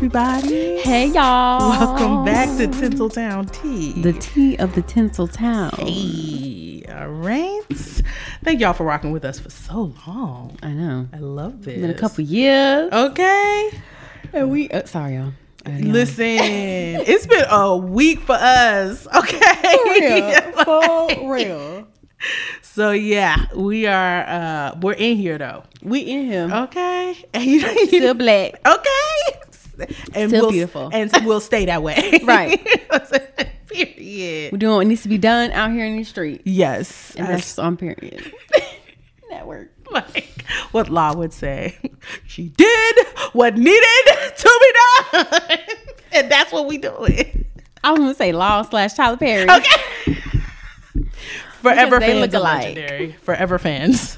everybody. Hey, y'all. Welcome back to Tinseltown Tea. the tea of the tinsel town. Hey, all right. Thank y'all for rocking with us for so long. I know. I love this. It's Been a couple years. Okay. And we, uh, sorry, y'all. Listen, it's been a week for us. Okay. For real. So yeah, we are uh we're in here though. We in him. Okay. And you Still black. okay. And Still we'll, beautiful. And we'll stay that way. Right. period. We're doing what needs to be done out here in the street. Yes. And I- that's on period. Network. like what Law would say. She did what needed to be done. and that's what we doing. I was gonna say Law slash Tyler Perry. Okay. Forever they fans look alike. Legendary. Forever fans.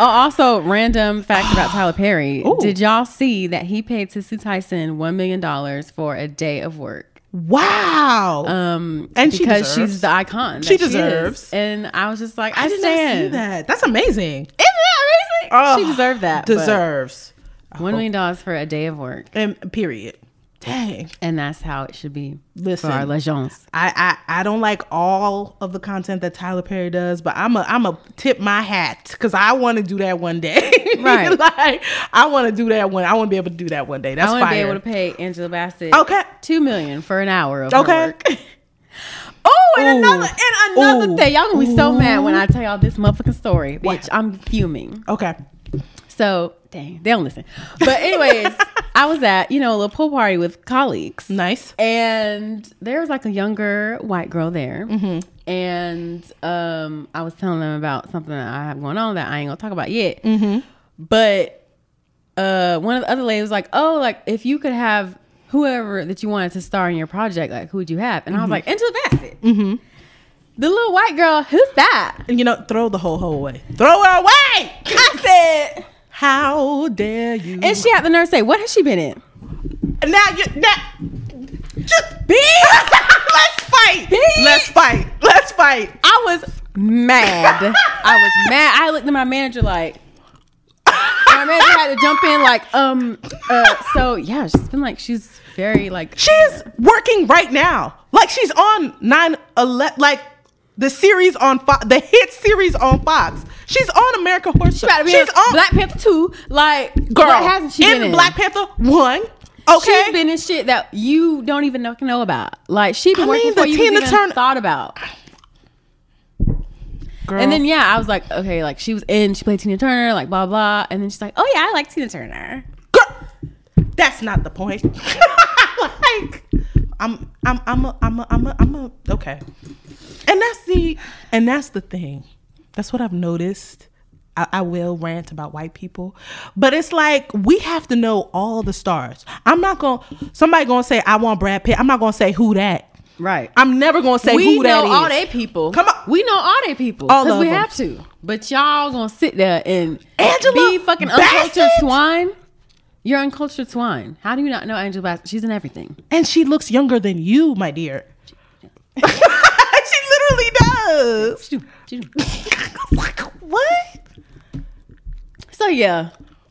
Oh, also, random fact about Tyler Perry. Ooh. Did y'all see that he paid Cicely Tyson one million dollars for a day of work? wow. Um, And she because she's the icon. She deserves. And I was just like, I, I did not see that. That's amazing. Isn't that amazing? Oh, she deserved that. Deserves. one million dollars for a day of work, And period. Dang. and that's how it should be Listen. for our legends. I, I I don't like all of the content that Tyler Perry does, but I'm a I'm a tip my hat because I want to do that one day. Right. like I want to do that one. I want to be able to do that one day. That's I want to be able to pay Angela Bassett Okay. two million for an hour of Okay. work. Oh, and Ooh. another and another Ooh. thing, y'all gonna be so mad when I tell y'all this motherfucking story, bitch. I'm fuming. okay. So dang, they don't listen. But anyways, I was at you know a little pool party with colleagues, Nice. and there was like a younger white girl there, Mm-hmm. and um, I was telling them about something that I have going on that I ain't gonna talk about yet. Mm-hmm. But uh, one of the other ladies was like, "Oh, like if you could have whoever that you wanted to star in your project, like who would you have?" And I was like, "Angela Bassett." Mm-hmm. The little white girl, who's that? And you know, throw the whole hoe away. Throw her away. I said, How dare you? and she had the nurse say, "What has she been in?" now you now just be. Let's fight. Bitch. Let's fight. Let's fight. I was mad. I was mad. I looked at my manager like. My manager had to jump in like, um, uh, so yeah, she's been like, she's very like, She's working right now. Like she's on 9 11 like the series on Fox, the hit series on Fox. She's on American Horror she Story. be She's on Black Panther two. Like, girl. what hasn't she in been in? Black Panther 1. Okay. She's been in shit that you don't even know, about. Like she been I working mean, for the you Tina even Turner- thought about. girl. And then yeah, I was like, okay, like she was in, she played Tina Turner, like blah blah. And then she's like, oh yeah, I like Tina Turner. girl, that's not the point. like I'm I'm I'm a, I'm a, I'm a, I'm a okay. And that's the and that's the thing. That's what I've noticed. I, I will rant about white people, but it's like we have to know all the stars. I'm not gonna somebody gonna say I want Brad Pitt. I'm not gonna say who that. Right. I'm never gonna say we who that know all they people. Come on. we know all they people because we them. have to. But y'all gonna sit there and Angela be fucking uncultured swine. You're uncultured swine. How do you not know Angela Bassett? She's in everything. and she looks younger than you, my dear. literally does. what? So yeah,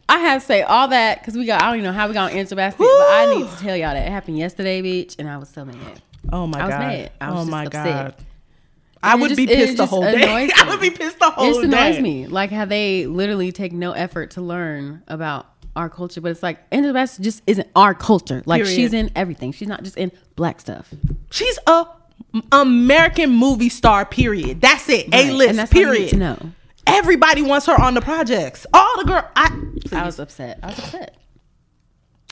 I have to say all that because we got. I don't even know how we got on Angela Bassett, but I need to tell y'all that it happened yesterday, bitch, and I was so mad. Oh my I was god! mad. I was oh my upset. god! I would just- be pissed the whole day. I would be pissed the whole day. It just annoys day. me, like how they literally take no effort to learn about our culture, but it's like Angela Bassett just isn't our culture. Like Period. she's in everything. She's not just in black stuff. She's a American movie star. Period. That's it. Right. A list. And that's all you need Period. No. Everybody wants her on the projects. All the girl. I. I was upset. I was upset.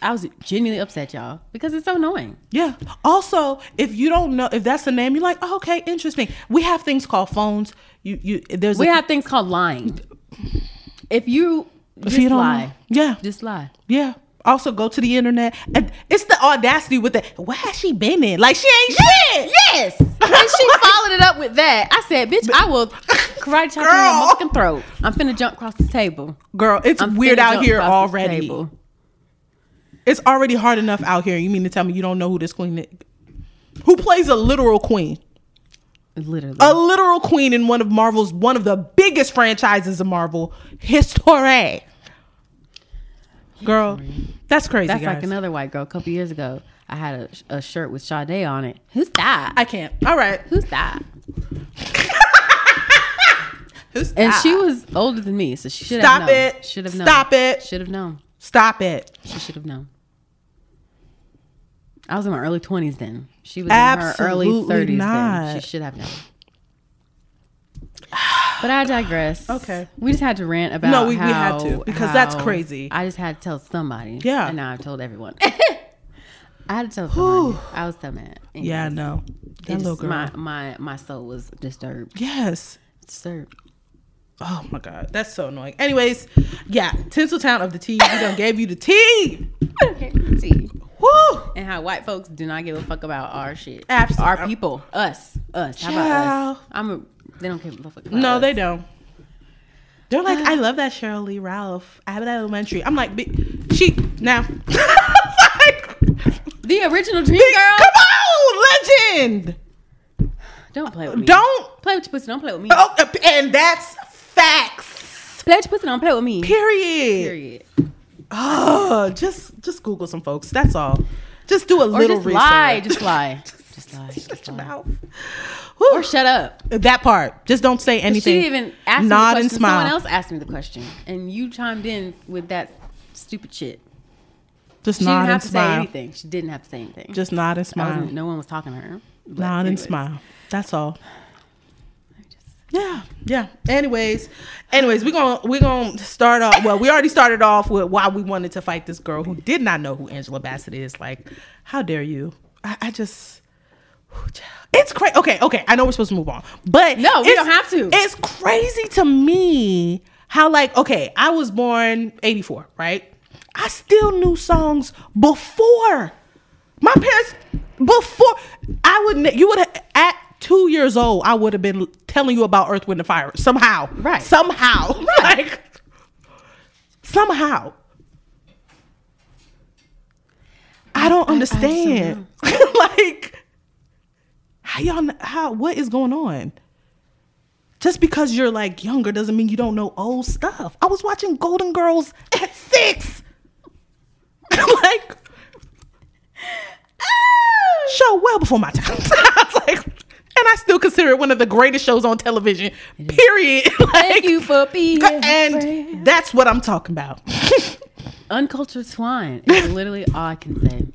I was genuinely upset, y'all, because it's so annoying. Yeah. Also, if you don't know if that's the name, you're like, oh, okay, interesting. We have things called phones. You you there's We a, have things called lying. If you just you don't lie, yeah. just lie. Yeah. Also go to the internet and it's the audacity with it. What has she been in? Like she ain't shit. Yes. and she followed it up with that. I said, bitch, I will karate chop you your motherfucking throat. I'm finna jump across the table. Girl, it's I'm weird out here already. It's already hard enough out here. You mean to tell me you don't know who this queen is? Who plays a literal queen? Literally. A literal queen in one of Marvel's one of the biggest franchises of Marvel history. Girl, That's crazy, That's guys. like another white girl. A couple years ago, I had a, a shirt with Sade on it. Who's that? I can't. All right. Who's that? Who's that? And she was older than me, so she should have known. it. Should have known. Stop it. Should have known. Stop it. She should have known. I was in my early twenties then. She was in her early Absolutely thirties then. She should have known. But I digress. Okay. We just had to rant about No, we- we had to, because that's crazy. I just had to tell somebody. Yeah. And now I've told everyone. I had to tell somebody. I was so mad. Yeah, Anyways, no. it That little just- girl. My, my my soul was disturbed. yes. Disturbed. Oh my god, that's so annoying. Anyways, yeah, Tinseltown of the tea. We done gave you the tea. Okay. See. Woo! And how white folks do not give a fuck about our shit. Absolutely. Our people. Us. Us. How about Child. us? I'm a they don't give a fuck about No, us. they don't. They're like, ah. I love that Sheryl Lee Ralph. Abbott Elementary. I'm like, "Bi- she now. like, The original Dream come Girl. Come on, legend. Don't play with me. Don't. play with your pussy. Don't play with me. Oh, uh, and that's facts. Play with your pussy. Don't play with me. Period. Period. Oh, just just Google some folks. That's all. Just do a Or little just research. lie. Just lie. Just lie. Shut your mouth. Or shut up. That part. Just don't say She anything. didn't even ask me the Nod question. and smile. Someone else asked me the question, and you chimed in with that stupid shit. Just She nod didn't have and to say anything. She didn't have to say anything. Just nod and smile. Um, no one was talking to her. Nod and smile. That's all. Yeah, yeah. Anyways, anyways, we're gonna we're gonna start off. Well, we already started off with why we wanted to fight this girl who did not know who Angela Bassett is. Like, how dare you? I, I just. It's crazy. Okay, okay. I know we're supposed to move on, but No, we don't have to. It's crazy to me how like okay, I was born eighty four, right? I still knew songs before my parents before I would you would have at two years old I would have been telling you about Earth Wind and Fire somehow Right. somehow like somehow I don't I- I understand like how y'all how what is going on just because you're like younger doesn't mean you don't know old stuff I was watching Golden Girls at six like oh! show well before my time. Like, and I still consider it one of the greatest shows on television. Period. Like, Thank you for being a friend. and that's what I'm talking about. Uncultured swine is literally all I can say.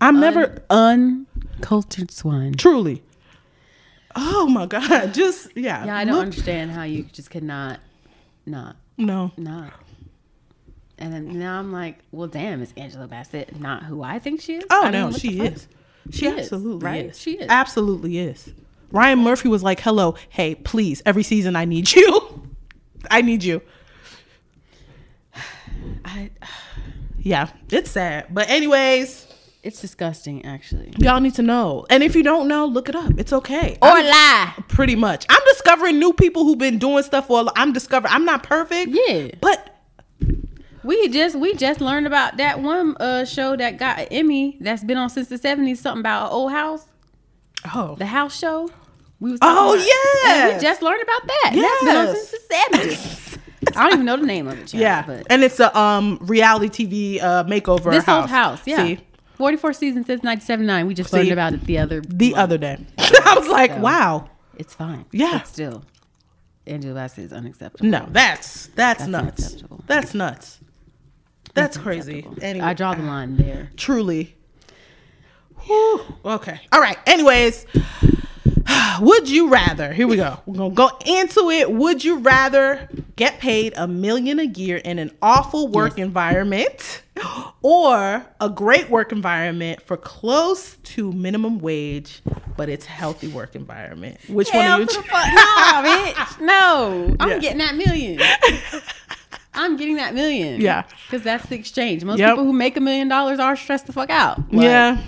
I'm never uncultured swine. truly. Oh my god! Just yeah. Yeah, I don't look- understand how you just could not, not, No. not. And then now I'm like, well, damn, is Angela Bassett not who I think she is? Oh I know no, the she is. She, She is, absolutely right? is. She is. Absolutely is. Ryan Murphy was like, "Hello, hey, please, every season I need you. I need you." I, Yeah, it's sad. But anyways, it's disgusting, actually. y'all need to know. And if you don't know, look it up. It's okay. Or I'm- lie. pretty much. I'm discovering new people who've been doing stuff for. a lo- I'm discovering. I'm not perfect. Yeah. but We just we just learned about that one uh show that got an Emmy that's been on since the seventies. Something about an old house, oh, the house show. We was Oh, talking about- yes. we just learned about that. And That's been on Yes. since the seventies. I don't even know the name of it. Child, yeah, but and it's a um reality TV uh makeover. this house. old house, yeah. See, 44 seasons since 1979. We just See? learned about it the other the month. other day, I was like, So- wow. It's fine. Yeah. But still, Angela Bassett is unacceptable. No, that's that's, That's nuts. That's nuts. That's crazy. Anyway, I draw the line there. truly. Whew. Okay. All right. Anyways, would you rather? Here we go. We're gonna go into it. Would you rather get paid a million a year in an awful work Yes. environment, or a great work environment for close to minimum wage, but it's healthy work environment? Which one are you? to the choo- fuck no, bitch. No, I'm Yeah. getting that million. I'm getting that million. Yeah. because that's the exchange. Most Yep. people who make a million dollars are stressed the fuck out. Like, yeah.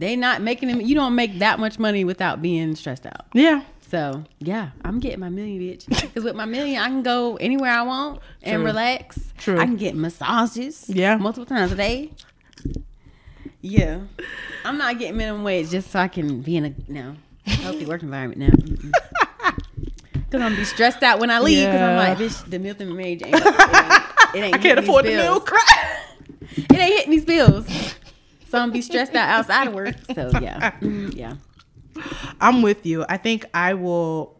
They not making them. You don't make that much money without being stressed out. Yeah. So yeah, I'm getting my million, bitch. Because with my million, I can go anywhere I want and True. relax. True. I can get massages. Yeah. multiple times a day. Yeah, I'm not getting minimum wage just so I can be in a know healthy work environment now. Because I'm gonna be stressed out when I leave. Because I'm like, bitch, the milk and wage ain't. It ain't, it ain't I can't afford the bills. milk. It it ain't hitting these bills. So I'm be stressed out outside of work. So yeah, Mm, yeah. I'm with you. I think I will.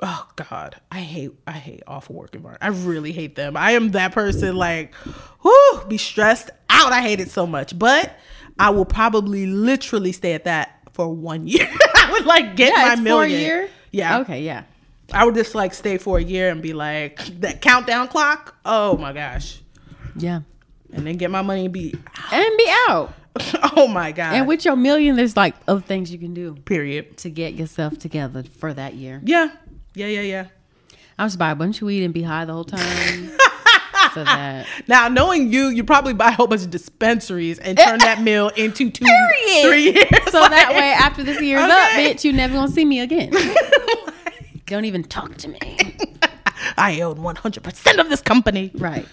Oh God, I hate I hate awful work environment. I really hate them. I am that person. Like, whoo, be stressed out. I hate it so much. But I will probably literally stay at that for one year. I would like get Yeah, my it's for a million. year. Yeah. Okay. Yeah. I would just like stay for a year and be like that countdown clock. Oh my gosh, Yeah. and then get my money and be. And be out. oh my god. And with your million, there's like other things you can do period. to get yourself together for that year. Yeah. Yeah. Yeah. Yeah. I'll just buy a bunch of weed and be high the whole time. so that Now, knowing you, you probably buy a whole bunch of dispensaries and turn that meal into two, Period. three years. so that way after this year's up, bitch, you never gonna see me again. Oh Don't even talk to me. I own 100% of this company. Right.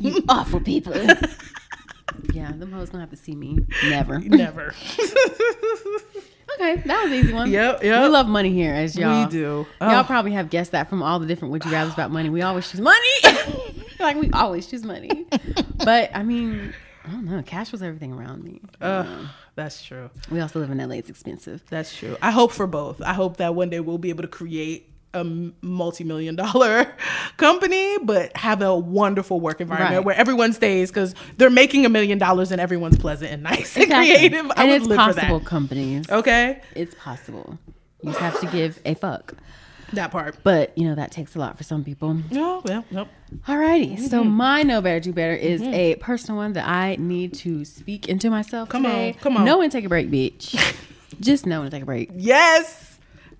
You awful people. Yeah, them hoes gonna have to see me. Never. Never. Okay, that was an easy one. Yep, yep. We love money here, as y'all. We do. Y'all Oh. probably have guessed that from all the different would you rather's about money. We always choose money. like we always choose money. But I mean, I don't know. Cash was everything around me. Ugh, um, that's true. We also live in LA. It's expensive. That's true. I hope for both. I hope that one day we'll be able to create a multi-million dollar company, but have a wonderful work environment Right. where everyone stays because they're making a million dollars and everyone's pleasant and nice and Exactly. creative. I and would it's live possible for companies. Okay, It's possible. You just have to give a fuck. that part. But you know that takes a lot for some people. Oh well, nope. Alrighty, Mm-hmm. so my know better, do better is a personal one that I need to speak into myself Come on, today. come on. When to take a break, bitch. Just no to take a break. Yes,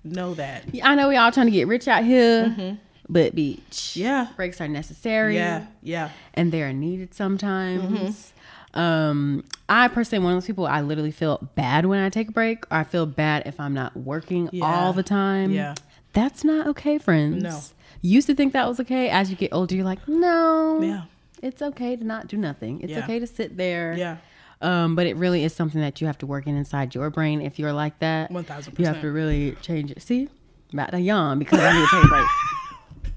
know that. I know we all trying to get rich out here, but bitch, Mm-hmm. Yeah. breaks are necessary. Yeah, yeah. and they are needed sometimes. Mm-hmm. Um, I personally one of those people. I literally feel bad when I take a break, or I feel bad if I'm not working Yeah. all the time. Yeah. that's not okay, friends. No. used to think that was okay. As you get older, you're like, no, Yeah. it's okay to not do nothing. It's Yeah. okay to sit there. Yeah. Um, but it really is something that you have to work in inside your brain. If you're like that, 1000%. you have to really change it. See, about to yawn because I need to take a break.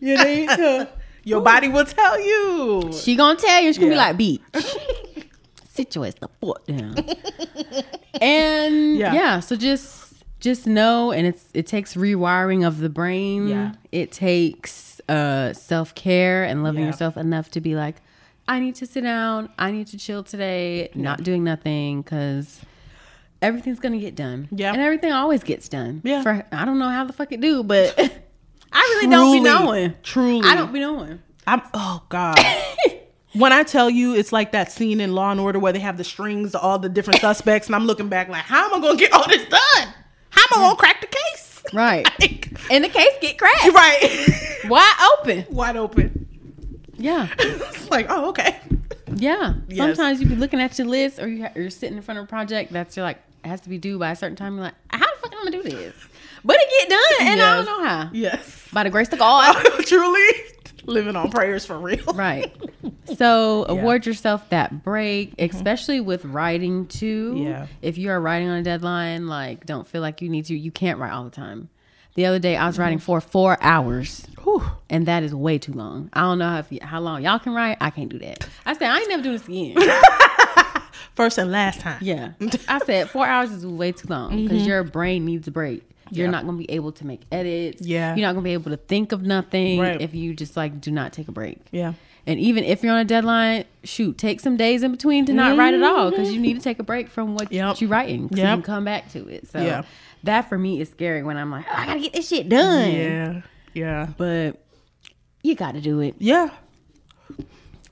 You need to. Your body will tell you. She gonna tell you. She gonna Yeah. be like, "Bitch, sit your ass the fuck down." and Yeah. yeah. so just just know, and it's it takes rewiring of the brain. Yeah. it takes uh self care and loving Yeah. yourself enough to be like, I need to sit down. I need to chill today, not doing nothing because. Everything's gonna get done. Yeah. And everything always gets done. Yeah. For I don't know how the fuck it do, but I really don't be knowing. Truly. I don't be knowing. I'm oh God. when I tell you it's like that scene in Law and Order where they have the strings to all the different suspects, and I'm looking back like, how am I gonna get all this done? How am I gonna crack the case? Right. Like, And the case get cracked. right. Wide open. Wide open. Yeah. it's like, oh, okay. Yeah. Yes. Sometimes you be looking at your list or you you're sitting in front of a project that's you're like has to be due by a certain time. You're like, how the fuck am I gonna do this? But it get done and I don't know how. Yes. By the grace of God. Truly living on prayers for real. right. So Yeah. award yourself that break, mm-hmm. especially with writing too. Yeah. If you are writing on a deadline, like don't feel like you need to. You can't write all the time. The other day I was mm-hmm. writing for four hours. Whew. and that is way too long. I don't know how, if how long y'all can write. I can't do that. I said I ain't never doing this again. First and last time. yeah, I said four hours is way too long because your brain needs a break. You're Mm-hmm. Not gonna be able to make edits. Yeah. you're not gonna be able to think of nothing Right. if you just like do not take a break. Yeah. And even if you're on a deadline, shoot, take some days in between to not write at all because you need to take a break from what Yep. you're writing. So you can come back to it. So Yeah. that for me is scary when I'm like, oh, I gotta get this shit done. Yeah. Yeah. But you got to do it. Yeah.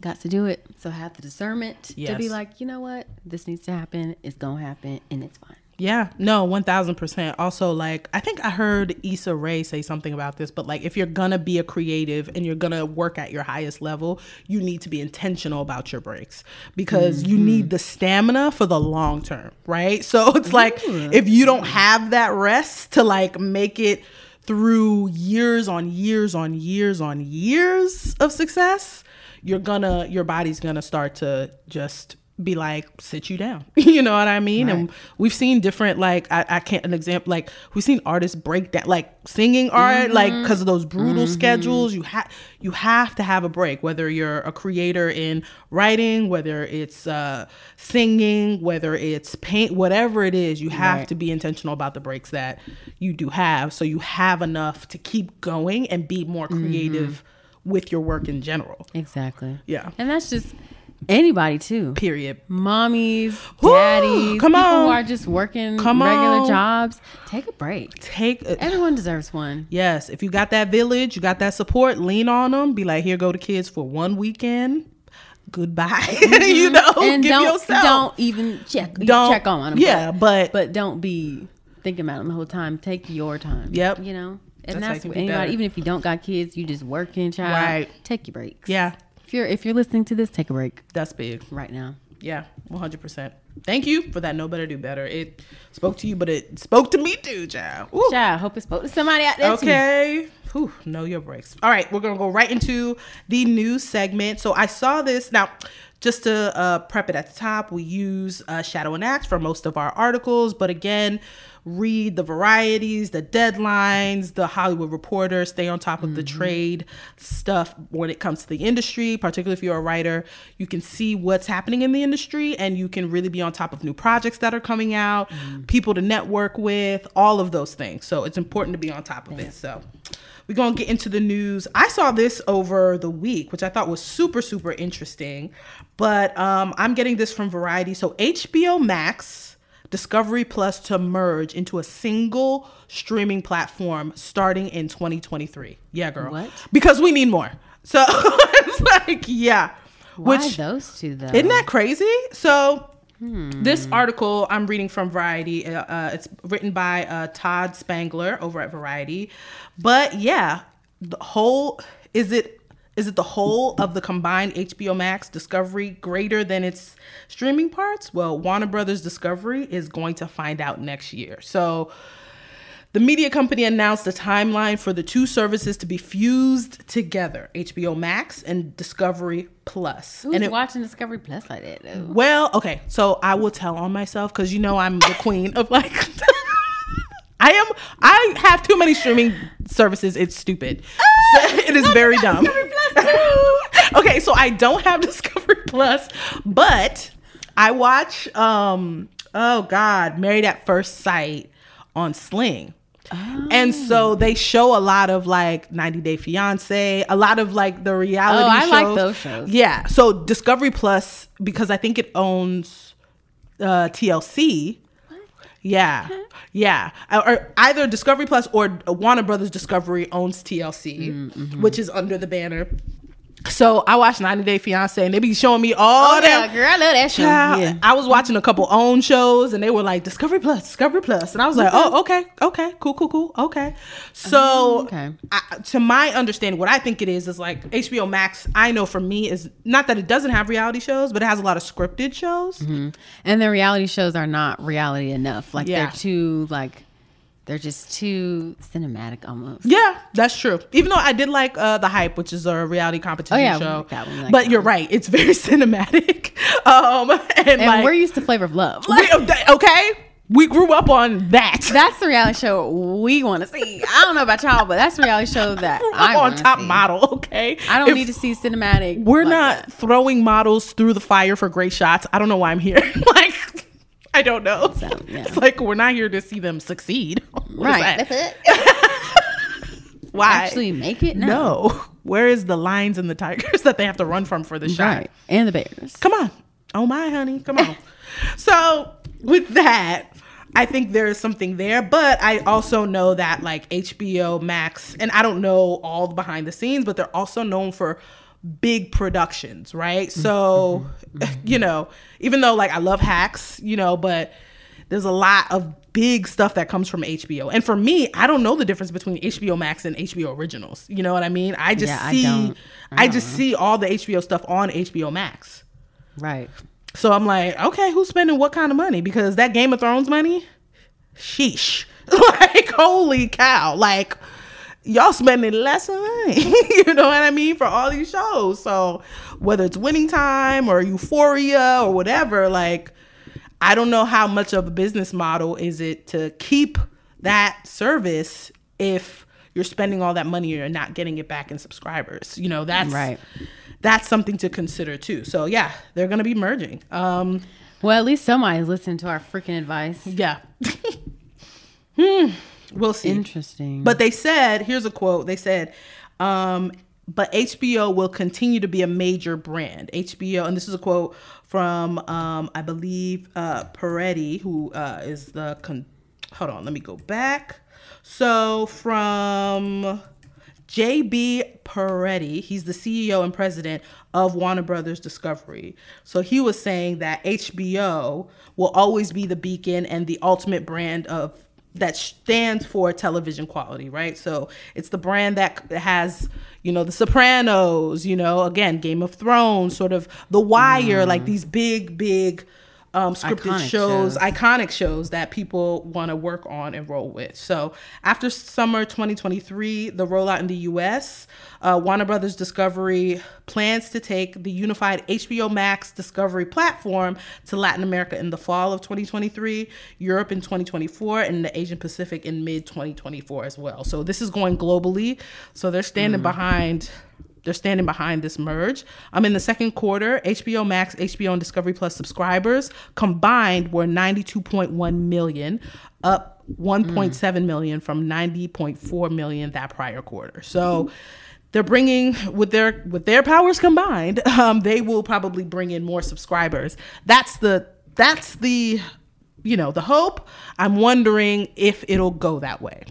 got to do it. So have the discernment to be like, you know what, this needs to happen. It's gonna happen, and it's fine. Yeah, no, one thousand percent. Also, like I think I heard Issa Rae say something about this, but like if you're gonna be a creative and you're gonna work at your highest level, you need to be intentional about your breaks because you mm-hmm. need the stamina for the long term, right? So it's like if you don't have that rest to like make it through years on years on years on years of success, you're gonna your body's gonna start to just be like sit you down you know what i mean Right. and we've seen different like I, I can't an example like we've seen artists break down like singing art mm-hmm. like because of those brutal mm-hmm. schedules you have you have to have a break whether you're a creator in writing whether it's uh singing whether it's paint whatever it is you have Right. to be intentional about the breaks that you do have so you have enough to keep going and be more creative mm-hmm. with your work in general Exactly. Yeah. And that's just anybody too. period Mommies, Woo! daddies, Come people on. who are just working Come regular on. jobs. Take a break. take a, Everyone deserves one. Yes, if you got that village, you got that support, lean on them. Be like, here go the kids for one weekend. Goodbye. Mm-hmm. you know, and give don't yourself. don't even check Don't- check on them. yeah, but- but don't be thinking about them the whole time. Take your time. Yep. You know, and how that's, you what anybody. Even if you don't got kids, you just working, child. Right. Take your breaks. Yeah, If you're if you're listening to this, take a break that's big. right now. Yeah, one hundred percent. Thank you for that. No better, do better. It spoke to you, but it spoke to me too, child. Ooh. Child, hope it spoke to somebody out there. too. Okay. Whew, know your breaks. All right, we're gonna go right into the news segment. So I saw this now. Just to uh, prep it at the top, we use uh, Shadow and Act for most of our articles. But again, read the varieties, the deadlines, the Hollywood Reporter, stay on top of the trade stuff when it comes to the industry, particularly if you're a writer. You can see what's happening in the industry and you can really be on top of new projects that are coming out, people to network with, all of those things. So it's important to be on top of it. So we're going to get into the news. I saw this over the week, which I thought was super, super interesting. But um, I'm getting this from Variety. So HBO Max, Discovery Plus to merge into a single streaming platform starting in 2023. Yeah, girl. What? Because we need more. So it's like, yeah. Why Which those two though? isn't that crazy? So Hmm. this article I'm reading from Variety. Uh, uh, it's written by uh, Todd Spangler over at Variety. But yeah, the whole is it is it the whole of the combined HBO Max Discovery greater than its streaming parts? Well, Warner Brothers Discovery is going to find out next year. So the media company announced a timeline for the two services to be fused together HBO Max and Discovery Plus. Who's and it, watching Discovery Plus like that though? well, okay, so I will tell on myself because you know I'm the queen of like. I am. I have too many streaming services. It's stupid. So it is very dumb. okay, so I don't have Discovery Plus, but I watch. um Oh God, Married at First Sight on Sling. And so they show a lot of like 90 Day Fiance, a lot of like the reality Oh, I shows. like those shows. Yeah. So Discovery Plus, because I think it owns uh, TLC. Yeah, yeah. Or- either Discovery Plus or Warner Brothers Discovery owns TLC, Mm-hmm. which is under the banner. So I watched 90 Day Fiance, and they be showing me all Oh, that. yeah, girl, I love that show. Yeah. I was watching a couple own shows and they were like Discovery Plus, Discovery Plus, and I was like, oh, okay, okay, cool, cool, cool, okay. So, Oh, okay. I, to my understanding, what I think it is is like HBO Max. I know for me is not that it doesn't have reality shows, but it has a lot of scripted shows. Mm-hmm. And the reality shows are not reality enough. Like Yeah. they're too like they're just too cinematic almost. Yeah, that's true. Even though I did like uh, the hype, which is a reality competition Oh, yeah, show, like that one, like but you're one. right, it's very cinematic. Um, and, And like, we're used to Flavor of Love. we- okay, we grew up on that. That's the reality show we want to see. I don't know about y'all, but that's the reality show that I I'm on top model, okay? I don't If need to see cinematic. We're like not that. throwing models through the fire for great shots. I don't know why I'm here. like, I don't know. So, yeah. It's like we're not here to see them succeed. What right. that? That's it. Why? Actually, make it no. no. Where is the lions and the tigers that they have to run from for the shot? Right. And the Bears. Come on. Oh my honey. Come on. so with that, I think there is something there, but I also know that like HBO Max, and I don't know all the behind the scenes, but they're also known for big productions, right? Mm-hmm. So, mm-hmm. you know, even though like I love hacks, you know, but there's a lot of big stuff that comes from HBO. And for me, I don't know the difference between HBO Max and HBO Originals. You know what I mean? I just Yeah, I see don't. I, I just see all the HBO stuff on HBO Max. Right. So I'm like, okay, who's spending what kind of money? Because that Game of Thrones money, sheesh. like, holy cow. Like, y'all spending less money. you know what I mean for all these shows. So whether it's Winning Time or Euphoria or whatever, like I don't know how much of a business model is it to keep that service if you're spending all that money and you're not getting it back in subscribers. You know, that's Right. That's something to consider too. So yeah, they're gonna be merging. Um Well, at least somebody's listening to our freaking advice. yeah. hmm. We'll see. Interesting. But they said, here's a quote. They said, um, but HBO will continue to be a major brand. HBO, and this is a quote from, um, I believe, uh, Perrette, who uh, is the, con- hold on, let me go back. So from JB Perrette, he's the CEO and president of Warner Brothers Discovery. So he was saying that HBO will always be the beacon and the ultimate brand of that stands for television quality, right? So it's the brand that has, you know, The Sopranos, you know, again, Game of Thrones, sort of The Wire, like mm. these big, big um, scripted Iconic shows, shows. iconic shows that people want to work on and roll with. So after summer 2023, the rollout in the US, uh, Warner Brothers Discovery plans to take the unified HBO Max Discovery platform to Latin America in the fall of 2023, Europe in 2024, and the Asian Pacific in mid 2024 as well. So this is going globally. So they're standing behind they're standing behind this merge. Um, in the second quarter, HBO Max, HBO, and Discovery Plus subscribers combined were 92.1 million, up 1.7 million from 90.4 million that prior quarter. So they're bringing with their with their powers combined, um, they will probably bring in more subscribers. That's the that's the you know the hope. I'm wondering if it'll go that way.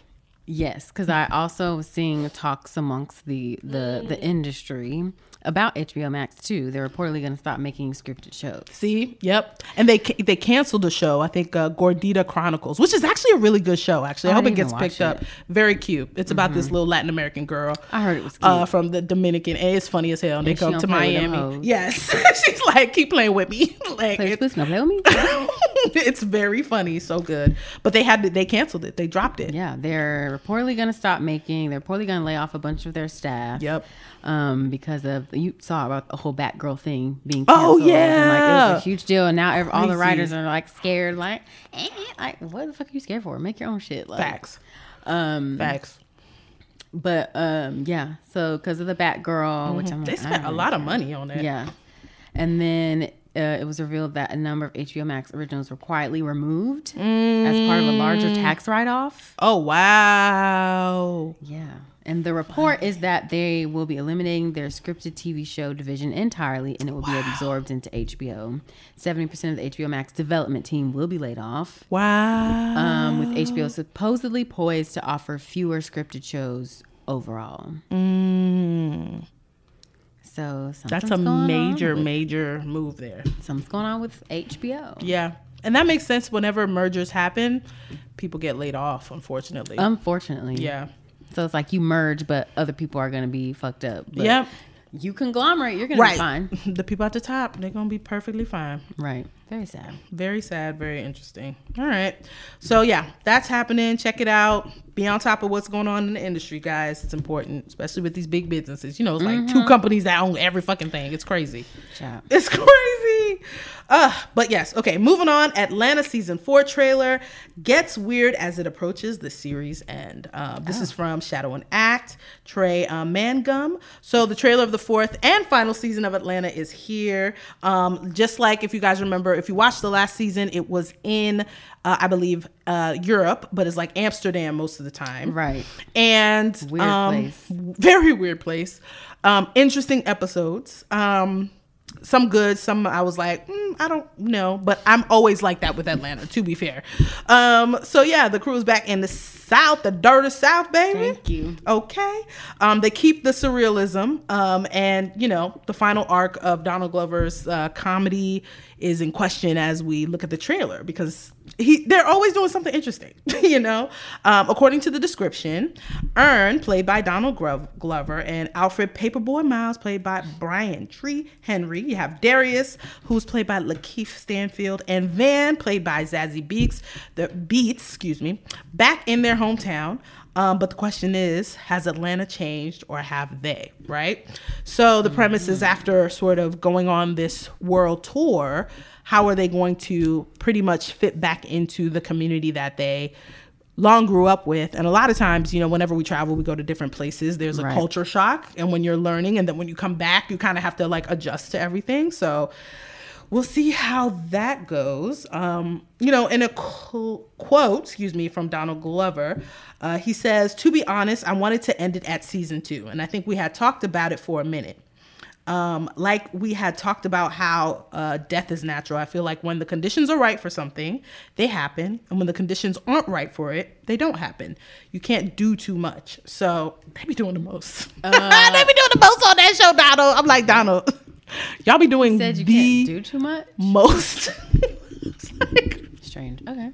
Yes, because I also was seeing talks amongst the the the industry about HBO Max too. They're reportedly going to stop making scripted shows. See, yep, and they they canceled a show. I think uh, Gordita Chronicles, which is actually a really good show. Actually, I I hope it gets picked watch up. Mm-hmm. Very cute. It's about this little Latin American girl. I heard it was cute. Uh, from the Dominican, and it's funny as hell. And they And come to play with them Miami. Yes, she's like, keep playing with me. like, it's, with no play with me. it's very funny, so good. But they had to, they canceled it. They dropped it. Yeah, they're reportedly going to stop making. They're reportedly going to lay off a bunch of their staff. Yep. Um, because of you saw about the whole Batgirl thing being Oh, canceled. and, like it yeah. was a huge deal, and now ev- all the writers are like scared. Like, eh, like what the fuck are you scared for? Make your own shit. Like, Facts. Um, Facts. but um, yeah. So because of the Batgirl, which I'm They like, spent a lot of money on it. Yeah. And then uh, it was revealed that a number of HBO Max originals were quietly removed as part of a larger tax write off. Oh wow. Yeah. And the report is that they will be eliminating their scripted TV show division entirely and it will be absorbed into HBO. 70% of the HBO Max development team will be laid off. Wow. Um, with HBO supposedly poised to offer fewer scripted shows overall. Mm. So That's a major, with- major move there. something's going on with HBO. Yeah. And that makes sense whenever mergers happen, people get laid off, unfortunately. Unfortunately. yeah. So it's like you merge, but other people are going to be fucked up. But Yep. You conglomerate, you're going to be fine. The people at the top, they're going to be perfectly fine. Right. Very sad. Very sad, very interesting. All right. So, yeah, that's happening. Check it out. Be on top of what's going on in the industry, guys. It's important, especially with these big businesses. You know, it's like two companies that own every fucking thing. It's crazy. It's crazy. Uh, but yes, okay, moving on. Atlanta season four trailer gets weird as it approaches the series end. Uh, this is from Shadow and Act, Trey uh, Mangum. So the trailer of the fourth and final season of Atlanta is here. Um, just like if you guys remember, if you watched the last season, it was in, uh, I believe, uh, Europe, but it's like Amsterdam most of the time. Right. And Weird um, place. very weird place. Um, interesting episodes. Um, some good, some I was like, mm, I don't know, but I'm always like that with Atlanta. To be fair, um, so yeah, the crew is back in the South, the dirty South, baby. Thank you. Okay. Um, they keep the surrealism, um, and you know the final arc of Donald Glover's uh, comedy is in question as we look at the trailer because he they're always doing something interesting, you know. Um, according to the description, Earn, played by Donald Glover, and Alfred Paperboy Miles, played by Brian Tyree Henry. You have Darius, who's played by Lakeith Stanfield, and Van, played by Zazie Beaks. The Beetz, excuse me, back in their hometown. Um, but the question is, has Atlanta changed or have they? Right. So the premise is after sort of going on this world tour, how are they going to pretty much fit back into the community that they long grew up with and a lot of times you know whenever we travel we go to different places there's a Right. culture shock and when you're learning and then when you come back you kind of have to like adjust to everything so we'll see how that goes um, you know in a qu- quote excuse me from donald glover uh, he says to be honest i wanted to end it at season two and i think we had talked about it for a minute um, like we had talked about how uh, death is natural. I feel like when the conditions are right for something, they happen, and when the conditions aren't right for it, they don't happen. You can't do too much. So they be doing the most. they be doing the most on that show, Donald. I'm like Donald. Y'all be doing Said you the can't do too much. most. Like, Strange. Okay.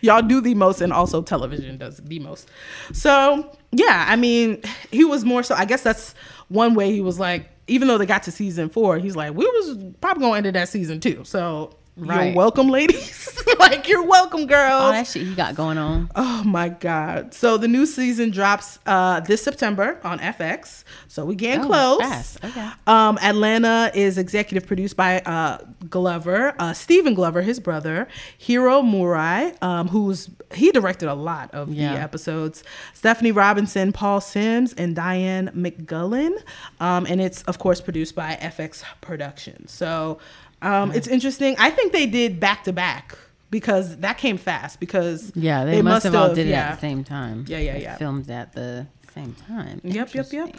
y'all do the most and also television does the most so yeah i mean he was more so i guess that's one way he was like even though they got to season four he's like we was probably gonna end it at season two so you're welcome ladies like you're welcome girls All that shit he got going on. Oh my god! So the new season drops uh, this September on FX. So we getting Oh, close. fast. Okay. Um, Atlanta is executive produced by uh, Glover, uh, Stephen Glover, his brother, Hiro Murai, um, who's he directed a lot of Yeah. the episodes. Stephanie Robinson, Paul Simms, and Diane McGullen. Um, and it's of course produced by FX Productions. So um, it's interesting. I think they did back to back because that came fast because Yeah, they, must have all did it yeah. at the same time. Yeah, yeah, They yeah. Filmed at the same time. Yep, yep, yep.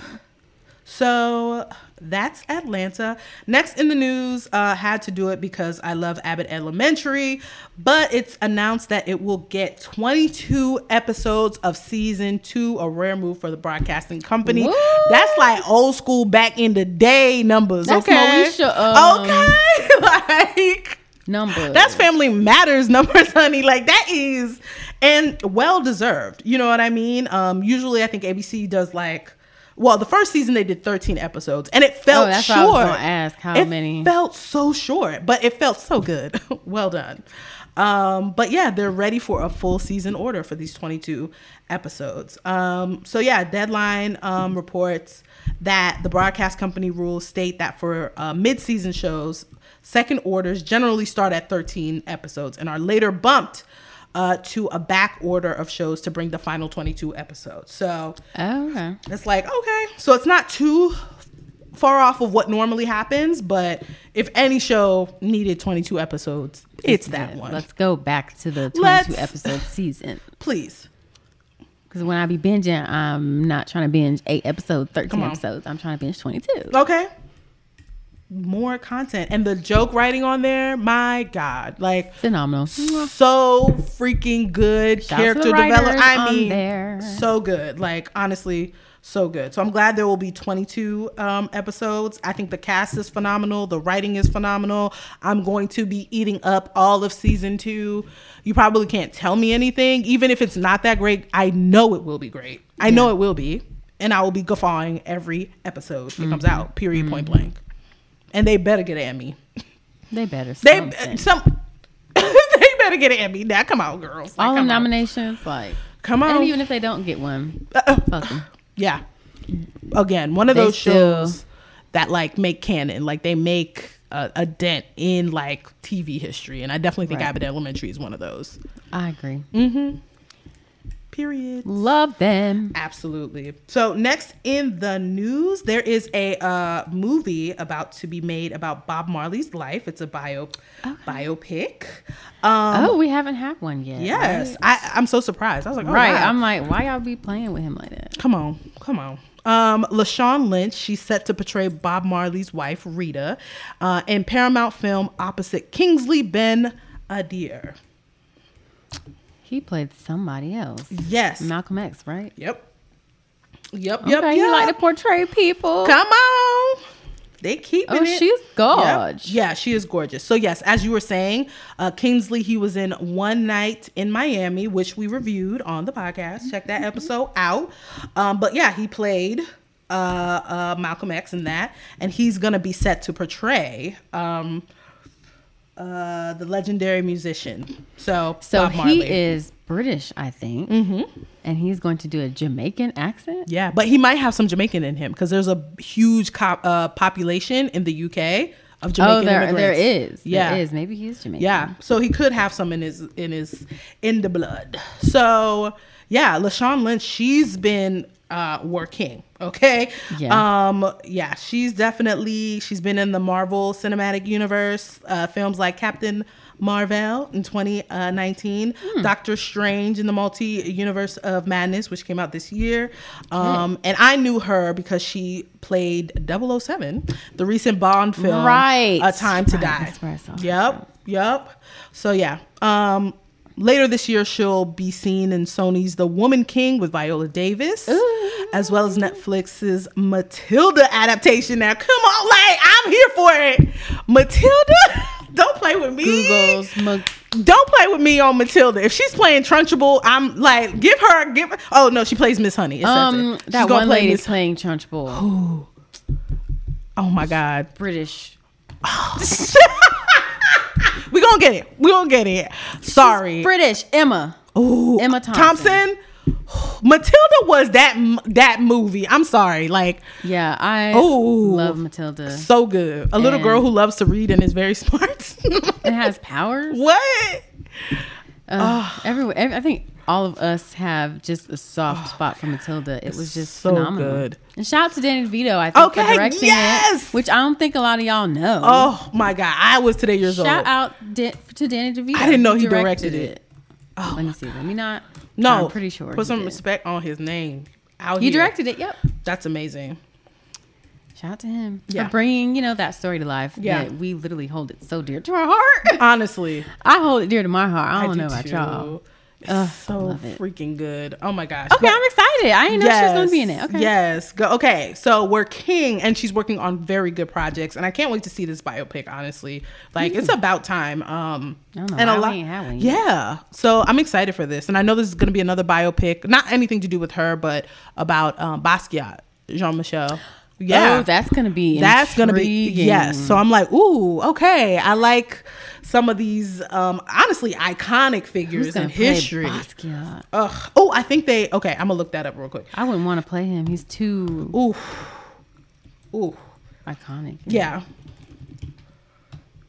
So that's Atlanta. Next in the news, uh, had to do it because I love Abbott Elementary, but it's announced that it will get 22 episodes of season two, a rare move for the broadcasting company. Woo! That's like old school back in the day numbers. That's okay, Moesha, um, okay, like Number. that's Family Matters numbers, honey. Like that is and well deserved. You know what I mean? Um, usually I think ABC does like well, the first season they did 13 episodes and it felt Oh, that's short. what I was gonna ask. How it many? felt so short, but it felt so good. well done. Um, but yeah, they're ready for a full season order for these 22 episodes. Um, so yeah, Deadline um, reports that the broadcast company rules state that for uh, mid-season shows, second orders generally start at 13 episodes and are later bumped uh, to a back order of shows to bring the final 22 episodes. So Oh, okay. it's like, okay. So it's not too far off of what normally happens, but if any show needed 22 episodes, it's that one. Let's go back to the 22 Let's- episode season. Please. Because when I be binging, I'm not trying to binge eight episodes, 13 episodes. I'm trying to binge 22. Okay. More content. And the joke writing on there, my God. Like, Phenomenal. so freaking good Shout character development. I mean, there. so good. Like honestly, so good. So I'm glad there will be 22 um, episodes. I think the cast is phenomenal. The writing is phenomenal. I'm going to be eating up all of season two. You probably can't tell me anything, even if it's not that great. I know it will be great. I know it will be, and I will be guffawing every episode that comes Mm-hmm. out. Period. Point blank. And they better get an Emmy. They better. They something. some. they better get an Emmy. Now, come on, girls. Like, All the come on. nominations, like, Come on. and even if they don't get one, Uh. Yeah. Again, one of They those still- shows that like make canon, like they make a, a dent in like TV history, and I definitely think Right. Abbott Elementary is one of those. I agree. Period. Love them. Absolutely. So next in the news, there is a uh, movie about to be made about Bob Marley's life. It's a bio biopic. Um, oh, we haven't had one yet. yes, Right. I, I'm so surprised. I was like, oh, right. wow. I'm like, why y'all be playing with him like that? Come on, come on. Um, LaShawn Lynch, she's set to portray Bob Marley's wife, Rita, uh, in Paramount film opposite Kingsley Ben Adir. He played somebody else. Yes. Malcolm X, right? Yep. Yep. Yep. okay, yep. he like to portray people. Come on. They keeping oh, it. Oh, she's Yep. gorgeous. Yeah, she is gorgeous. So yes, as you were saying, uh, Kingsley, he was in One Night in Miami, which we reviewed on the podcast. Check that episode out. Um, but yeah, he played uh, uh, Malcolm X in that, and he's gonna be set to portray um, uh, the legendary musician. So So Bob Marley. he is British, I think, mm-hmm. and he's going to do a Jamaican accent. Yeah, but he might have some Jamaican in him because there's a huge co- uh, population in the UK of Jamaican oh, there, immigrants. there is. Yeah. there is. Maybe he's Jamaican. Yeah, so he could have some in his in his in the blood. So yeah, Lashawn Lynch, she's been uh working. Okay. Yeah. Um. Yeah, she's definitely she's been in the Marvel Cinematic Universe, uh, films like Captain Marvel in 2019, Doctor Strange in the Multi Universe of Madness, which came out this year. Um, and I knew her because she played 007, the recent Bond film, Right. A Time to Right, Die. that's where I saw her Yep, yep. So yeah. Um, later this year, she'll be seen in Sony's The Woman King with Viola Davis, as well as Netflix's Matilda adaptation. Now, come on, like I'm here for it. Matilda, don't play with me. Google's Mag- Don't play with me on Matilda. If she's playing Trunchbull, I'm like, give her, give. Her, oh no, she plays Miss Honey. It um it. That one play lady's Miss- playing Trunchbull, Oh my God. British. we gonna get it. We gonna get it. Sorry. British Emma. Ooh, Emma Thompson. Matilda was that that movie. I'm sorry, like Yeah, I Ooh. love Matilda. so good. A little And- girl who loves to read and is very smart. It has powers. what? Uh, everywhere, every, I think all of us have just a soft spot for Matilda. It was just so phenomenal. good. And shout out to Danny DeVito, I think, Okay, for directing yes! it, which I don't think a lot of y'all know. Oh my god, I was today years shout old. Shout out Dan- to Danny DeVito. I didn't know he directed it. Oh, let me see. Let me not. No, I'm pretty sure. Put some did. respect on his name. Out He here. directed it. Yep. That's amazing. Shout out to him Yeah. for bringing you know that story to life. Yeah. we literally hold it so dear to our heart. Honestly, I hold it dear to my heart. I don't do know about too. y'all. Ugh, so freaking good. Oh my gosh. Okay, But- I'm excited. I didn't know she was going to be in it. Okay. Yes. Go, okay. So we're King, and she's working on very good projects, and I can't wait to see this biopic. Honestly, like it's about time. Um. I don't know and a lot. ain't had one yet. Yeah. So I'm excited for this, and I know this is going to be another biopic, not anything to do with her, but about um, Basquiat, Jean Michel. Yeah. Oh, that's to be That's gonna be yes. So I'm like, ooh, okay. I like some of these, um, honestly, iconic figures gonna in history. Basquiat? Ugh. Oh, I think they. Okay, I'm gonna look that up real quick. I wouldn't want to play him. He's too Ooh, ooh, iconic. yeah.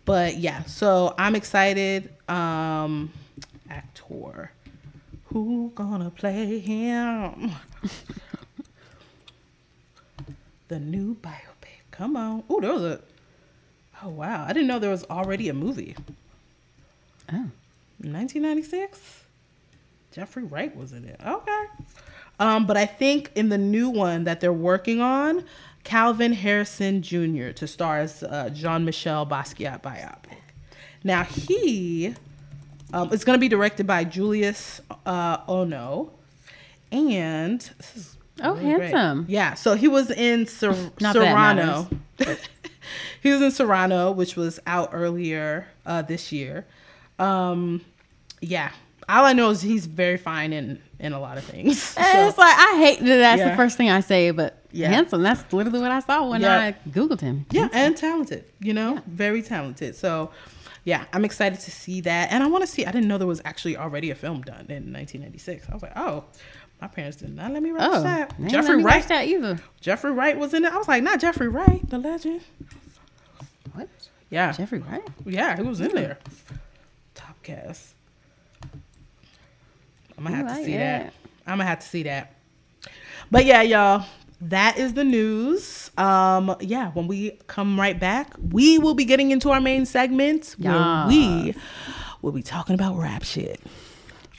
But yeah, so I'm excited. Um, actor, who gonna play him? the new biopic. Come on. Oh, there was a. Oh wow, I didn't know there was already a movie. Oh. 1996. Jeffrey Wright was in it. Okay. Um, but I think in the new one that they're working on, Kelvin Harrison Jr. to star as uh, Jean Michel Basquiat biopic. Now he, um, it's going to be directed by Julius uh, Onah, and this is Oh, really great. handsome. Yeah, so he was in Ser- Cyrano. he was in Cyrano, which was out earlier uh, this year. Um, yeah, all I know is he's very fine in in a lot of things. So, It's like I hate that that's Yeah. the first thing I say, but Yeah. handsome. That's literally what I saw when Yeah. I googled him. yeah, and talented. You know, very talented. So. Yeah, I'm excited to see that, and I want to see. I didn't know there was actually already a film done in 1996. I was like, oh, my parents did not let me watch Oh, that. they ain't let Jeffrey Wright. that either. Jeffrey Wright was in it. I was like, not Jeffrey Wright, the legend. What? Yeah, Jeffrey Wright? Yeah, he was in there. Top cast. I'm gonna have to see that. that. I'm gonna have to see that. But yeah, y'all, that is the news. Um, yeah, when we come right back, we will be getting into our main segment where we will be talking about rap shit.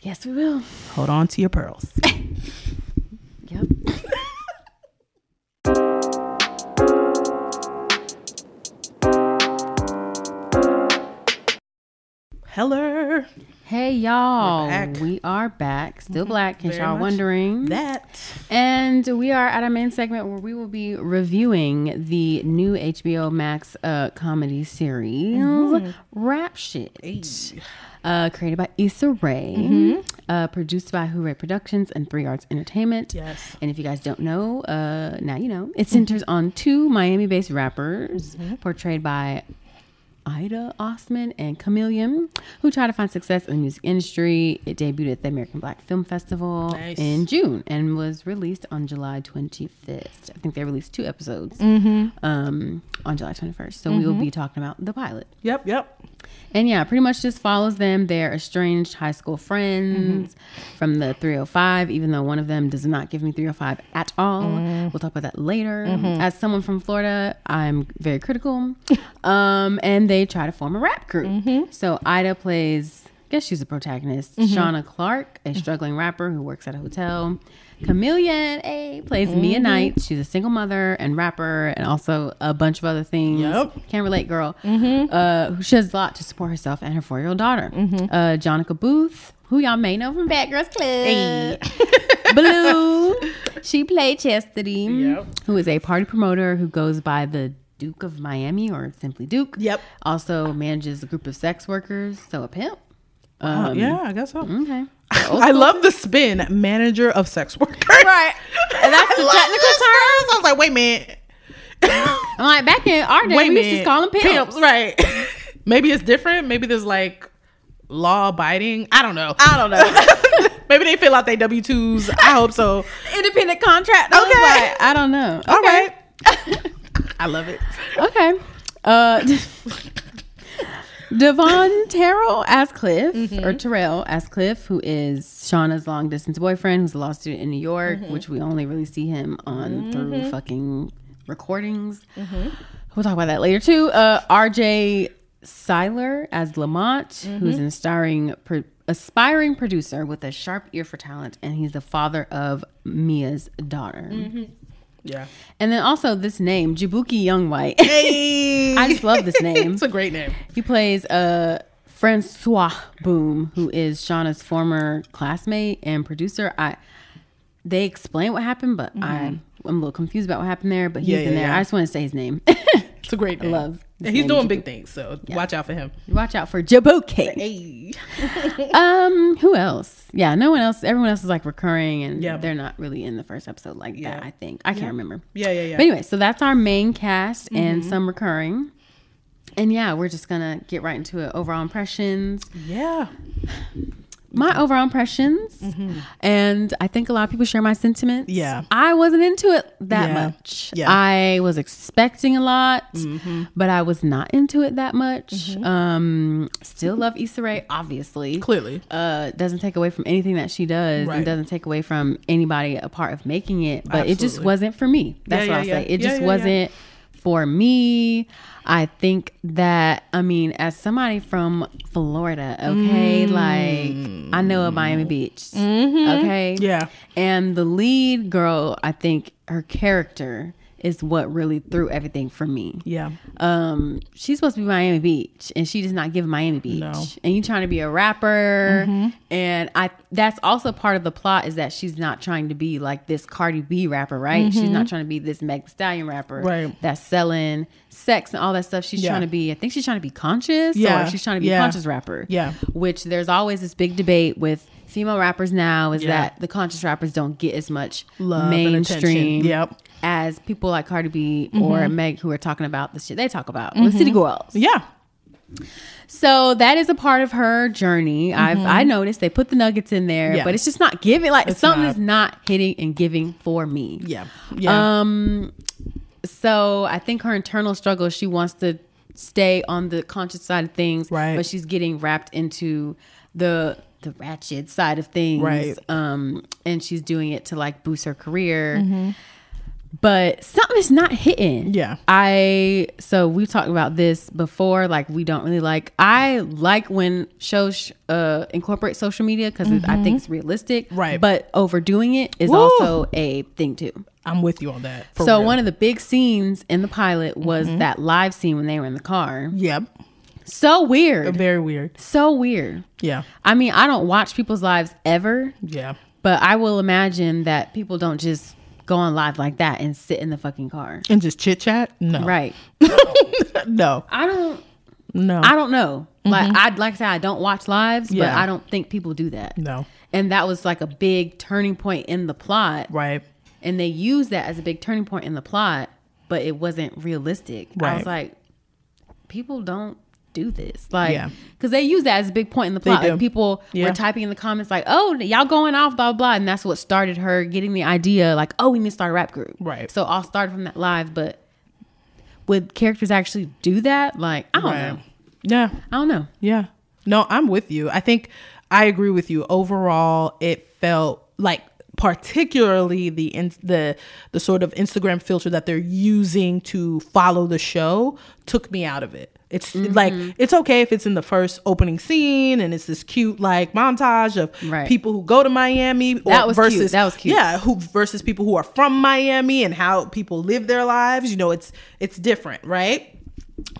Yes, we will. Hold on to your pearls. Yep. Hello. Hey y'all, we are back. Still black, in case y'all wondering. That. And we are at our main segment where we will be reviewing the new HBO Max uh, comedy series, Mm-hmm. Rap Shit. Uh, created by Issa Rae, Mm-hmm. uh, produced by Hoorae Productions and Three Arts Entertainment. Yes. And if you guys don't know, uh, now you know. It centers on two Miami based rappers Mm-hmm. portrayed by Aida Osman and KaMillion, who try to find success in the music industry. It debuted at the American Black Film Festival Nice. in June and was released on July 25th. I think they released two episodes mm-hmm. um, on July 21st. So we will mm-hmm. be talking about the pilot. Yep, yep. And yeah, pretty much just follows them. They're estranged high school friends mm-hmm. from the 305, even though one of them does not give me 305 at all. Mm. We'll talk about that later. As someone from Florida, I'm very critical. um, and they try to form a rap group. Mm-hmm. So Aida plays, I guess she's a protagonist, mm-hmm. Shauna Clark, a mm-hmm. struggling rapper who works at a hotel. KaMillion A plays Mia Knight. She's a single mother and rapper, and also a bunch of other things. Yep. Can't relate, girl. Uh, who she has a lot to support herself and her four year old daughter. Uh, Jonica Booth, who y'all may know from Bad Girls Club. Blue. She played Chastity, Yep. who is a party promoter who goes by the Duke of Miami or simply Duke. Yep. Also manages a group of sex workers, so a pimp. Uh, yeah, I guess so. Okay. I love the spin manager of sex workers. Right. And that's the technical term. I was like, wait a minute. I'm like, back in our day, Wait we used to call them pimps. Right. Maybe it's different. Maybe there's like law abiding. I don't know. I don't know. Maybe they fill out their W 2s. I hope so. Independent contract. Okay. Okay. I don't know. All Okay. right. I love it. Okay. Uh, Devon Terrell as Cliff, Mm-hmm. or Terrell as Cliff, who is Shauna's long distance boyfriend, who's a law student in New York, Mm-hmm. which we only really see him on through fucking recordings. Mm-hmm. We'll talk about that later too. Uh, RJ Cyler as Lamont, who's Mm-hmm. an aspiring, pro- aspiring producer with a sharp ear for talent, and he's the father of Mia's daughter. Mm-hmm. Yeah. And then also this name, Jaboukie Young White. Hey. I just love this name. it's a great name. He plays uh Francois Boom, who is Shauna's former classmate and producer. I they explain what happened, but I I'm a little confused about what happened there. But he's Mm-hmm. Yeah, in yeah, there. yeah. I just want to say his name. It's a great name. love And he's doing big things, so watch out for him. Watch out for Jaboukie. Hey. Um, who else? Yeah, no one else. Everyone else is like recurring, and Yeah. they're not really in the first episode like that. I think I can't remember. Yeah, yeah, yeah. But anyway, so that's our main cast Mm-hmm. and some recurring. And yeah, we're just gonna get right into it. Overall impressions. yeah. My overall impressions and i think a lot of people share my sentiments Mm-hmm. Yeah. i wasn't into it that Yeah. much Yeah. Mm-hmm. i was expecting a lot but i was not into it that much um still love Issa Rae, obviously Clearly. uh doesn't take away from anything that she does Right. and doesn't take away from anybody a part of making it but it just wasn't for me that's Yeah, what i'll say it just wasn't for me i think that i mean as somebody from florida okay Mm. like i know a miami beach okay Mm-hmm. Yeah. and the lead girl i think her character is what really threw everything for me Yeah. um she's supposed to be Miami Beach and she does not give Miami Beach. No. And you trying to be a rapper Mm-hmm. and I that's also part of the plot is that she's not trying to be like this Cardi B rapper, right? She's not trying to be this Meg Stallion rapper Mm-hmm. Right. that's selling sex and all that stuff. She's Yeah. trying to be I think she's trying to be conscious Yeah. or she's trying to be Yeah. a conscious rapper. Yeah. Which there's always this big debate with female rappers now is Yeah. that the conscious rappers don't get as much Love and attention. mainstream Yep. As people like Cardi B or Meg who are talking about the shit they talk about. The city girls. Yeah. So that is a part of her journey. I've I noticed they put the nuggets in there, Yeah. but it's just not giving. Like It's something not. is not hitting and giving for me. Yeah. Yeah. Um. So I think her internal struggle. She wants to stay on the conscious side of things, Right. But she's getting wrapped into the the ratchet side of things, Right. Um. And she's doing it to like boost her career. Mm-hmm. But something is not hitting. Yeah. I so we talked about this before. Like we don't really like. I like when shows uh incorporate social media because I think it's realistic. Mm-hmm. Right. But overdoing it is Woo. also a thing too. I'm with you on that. so real. one of the big scenes in the pilot was Mm-hmm. that live scene when they were in the car. Yep. So weird. Very weird. So weird. Yeah. I mean, I don't watch people's lives ever, Yeah. but I will imagine that people don't just go on live like that and sit in the fucking car. And just chit chat? No. Right. no. I don't No. I don't know. Like I like I said, I don't watch lives, but Mm-hmm. I don't think people do that. No. And that was like a big turning point in the plot. Right. And they used that as a big turning point in the plot, but it wasn't realistic. Right. I was like, people don't do this? Like, Yeah. because they use that as a big point in the plot. Like, people Yeah. were typing in the comments like, "Oh, y'all going off, blah blah," and that's what started her getting the idea. Like, "Oh, we need to start a rap group." Right. So all started from that live, but would characters actually do that? Like, I don't Right. know. Yeah. I don't know. Yeah. No, I'm with you. I think I agree with you. Overall, it felt like particularly the in, the the sort of Instagram filter that they're using to follow the show took me out of it. It's mm-hmm. like it's okay if it's in the first opening scene and it's this cute like montage of Right. people who go to Miami or That was cute. versus That was cute. Yeah, who versus people who are from Miami and how people live their lives. You know, it's it's different, right?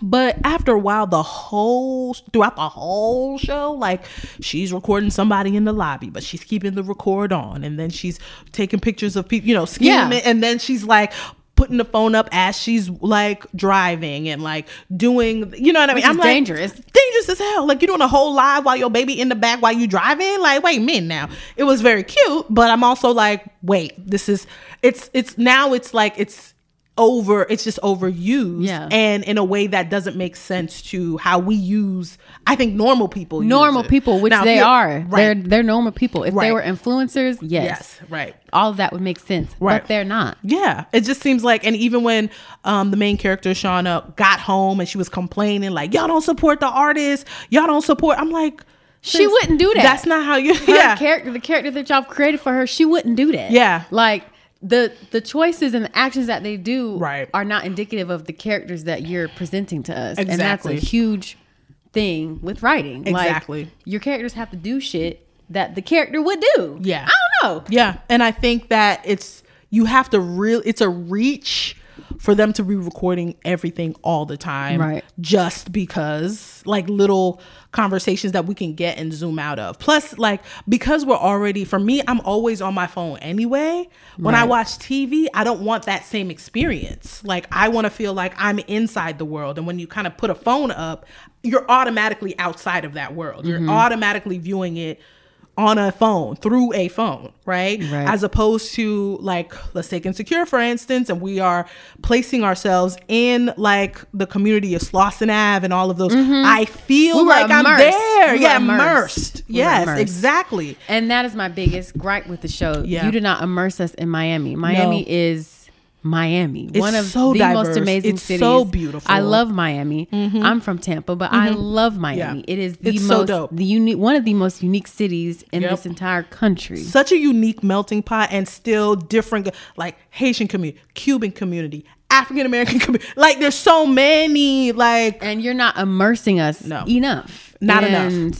But after a while, the whole throughout the whole show, like she's recording somebody in the lobby, but she's keeping the record on, and then she's taking pictures of people, you know, scheming, Yeah. and then she's like putting the phone up as she's like driving and like doing, you know what I mean? Is like, dangerous. dangerous as hell. Like you're doing a whole live while your baby in the back while you driving. Like, wait a minute now. It was very cute, but I'm also like, wait, this is it's it's now it's like it's over it's just overused Yeah. and in a way that doesn't make sense to how we use i think normal people use Normal people, which Now, they you're- right they're they're normal people. If they were influencers, yes, yes right all of that would make sense. Right. But they're not. Yeah, it just seems like, and even when um, the main character Shauna got home and she was complaining, like y'all don't support the artist, y'all don't support. I'm like, She wouldn't do that. That's not how you. her yeah, character, the character that y'all created for her, she wouldn't do that. Yeah. like the the choices and the actions that they do Right. are not indicative of the characters that you're presenting to us, Exactly. and that's a huge thing with writing. Exactly. like, your characters have to do shit that the character would do. Yeah. I don't know. yeah, and I think that it's you have to real. It's a reach for them to be recording everything all the time, Right. Just because, like little conversations that we can get and zoom out of. Plus, like because we're already. For me, I'm always on my phone anyway. When I watch TV, I don't want that same experience. Like I want to feel like I'm inside the world, and when you kind of put a phone up, you're automatically outside of that world. You're mm-hmm. automatically viewing it on a phone through a phone, right? Right. As opposed to like let's take insecure for instance, and we are placing ourselves in like the community of Slauson Ave and all of those. Mm-hmm. I feel We were like I'm immersed. there. We yeah, immersed. immersed. We yes, immersed. exactly. And that is my biggest gripe with the show. Yeah. You did not immerse us in Miami. Miami No. is Miami, It's one of so the diverse. most amazing It's cities. so beautiful. Mm-hmm. I love Miami. I'm from Tampa, but I love Miami. Yeah. It is the It's so most dope. the unique one of the most unique cities in Yep. this entire country. such a unique melting pot and still different like haitian community cuban community african american community like there's so many like and you're not immersing us No. enough. Not enough.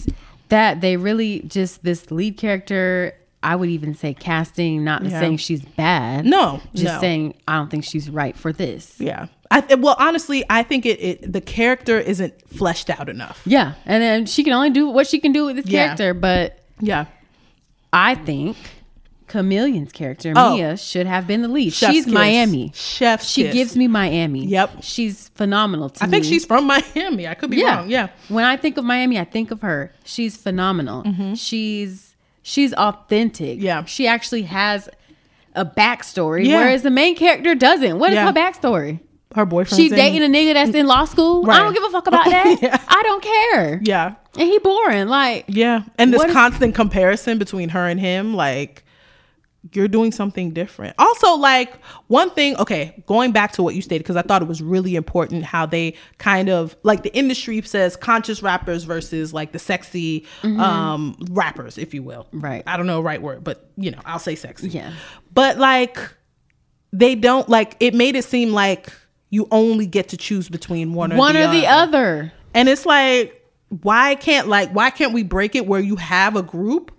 That they really just this lead character. I would even say casting, not Yeah. saying she's bad. No, just no. saying I don't think she's right for this. yeah i th- well honestly i think it, it the character isn't fleshed out enough Yeah, and then she can only do what she can do with this Yeah. character. But yeah I think KaMillion's character Oh. Mia should have been the lead. Chef's she's kiss. Miami. Chef's She kiss. gives me Miami. Yep. she's phenomenal to i me. think she's from miami i could be yeah. wrong yeah When I think of Miami, I think of her. She's phenomenal. Mm-hmm. She's she's authentic. Yeah. She actually has a backstory, Yeah. whereas the main character doesn't. What is Yeah. her backstory? her boyfriend She dating a nigga that's in law school. Right. I don't give a fuck about that. Yeah. I don't care. yeah And he boring. Like yeah and this What is- constant comparison between her and him like you're doing something different. Also, like one thing, okay, going back to what you stated, because I thought it was really important how they kind of like the industry says conscious rappers versus like the sexy um rappers, if you will. Right. I don't know the right word, but you know, I'll say sexy. Yeah. But like they don't like it made it seem like you only get to choose between one or one the or the other. and it's like, why can't like why can't we break it where you have a group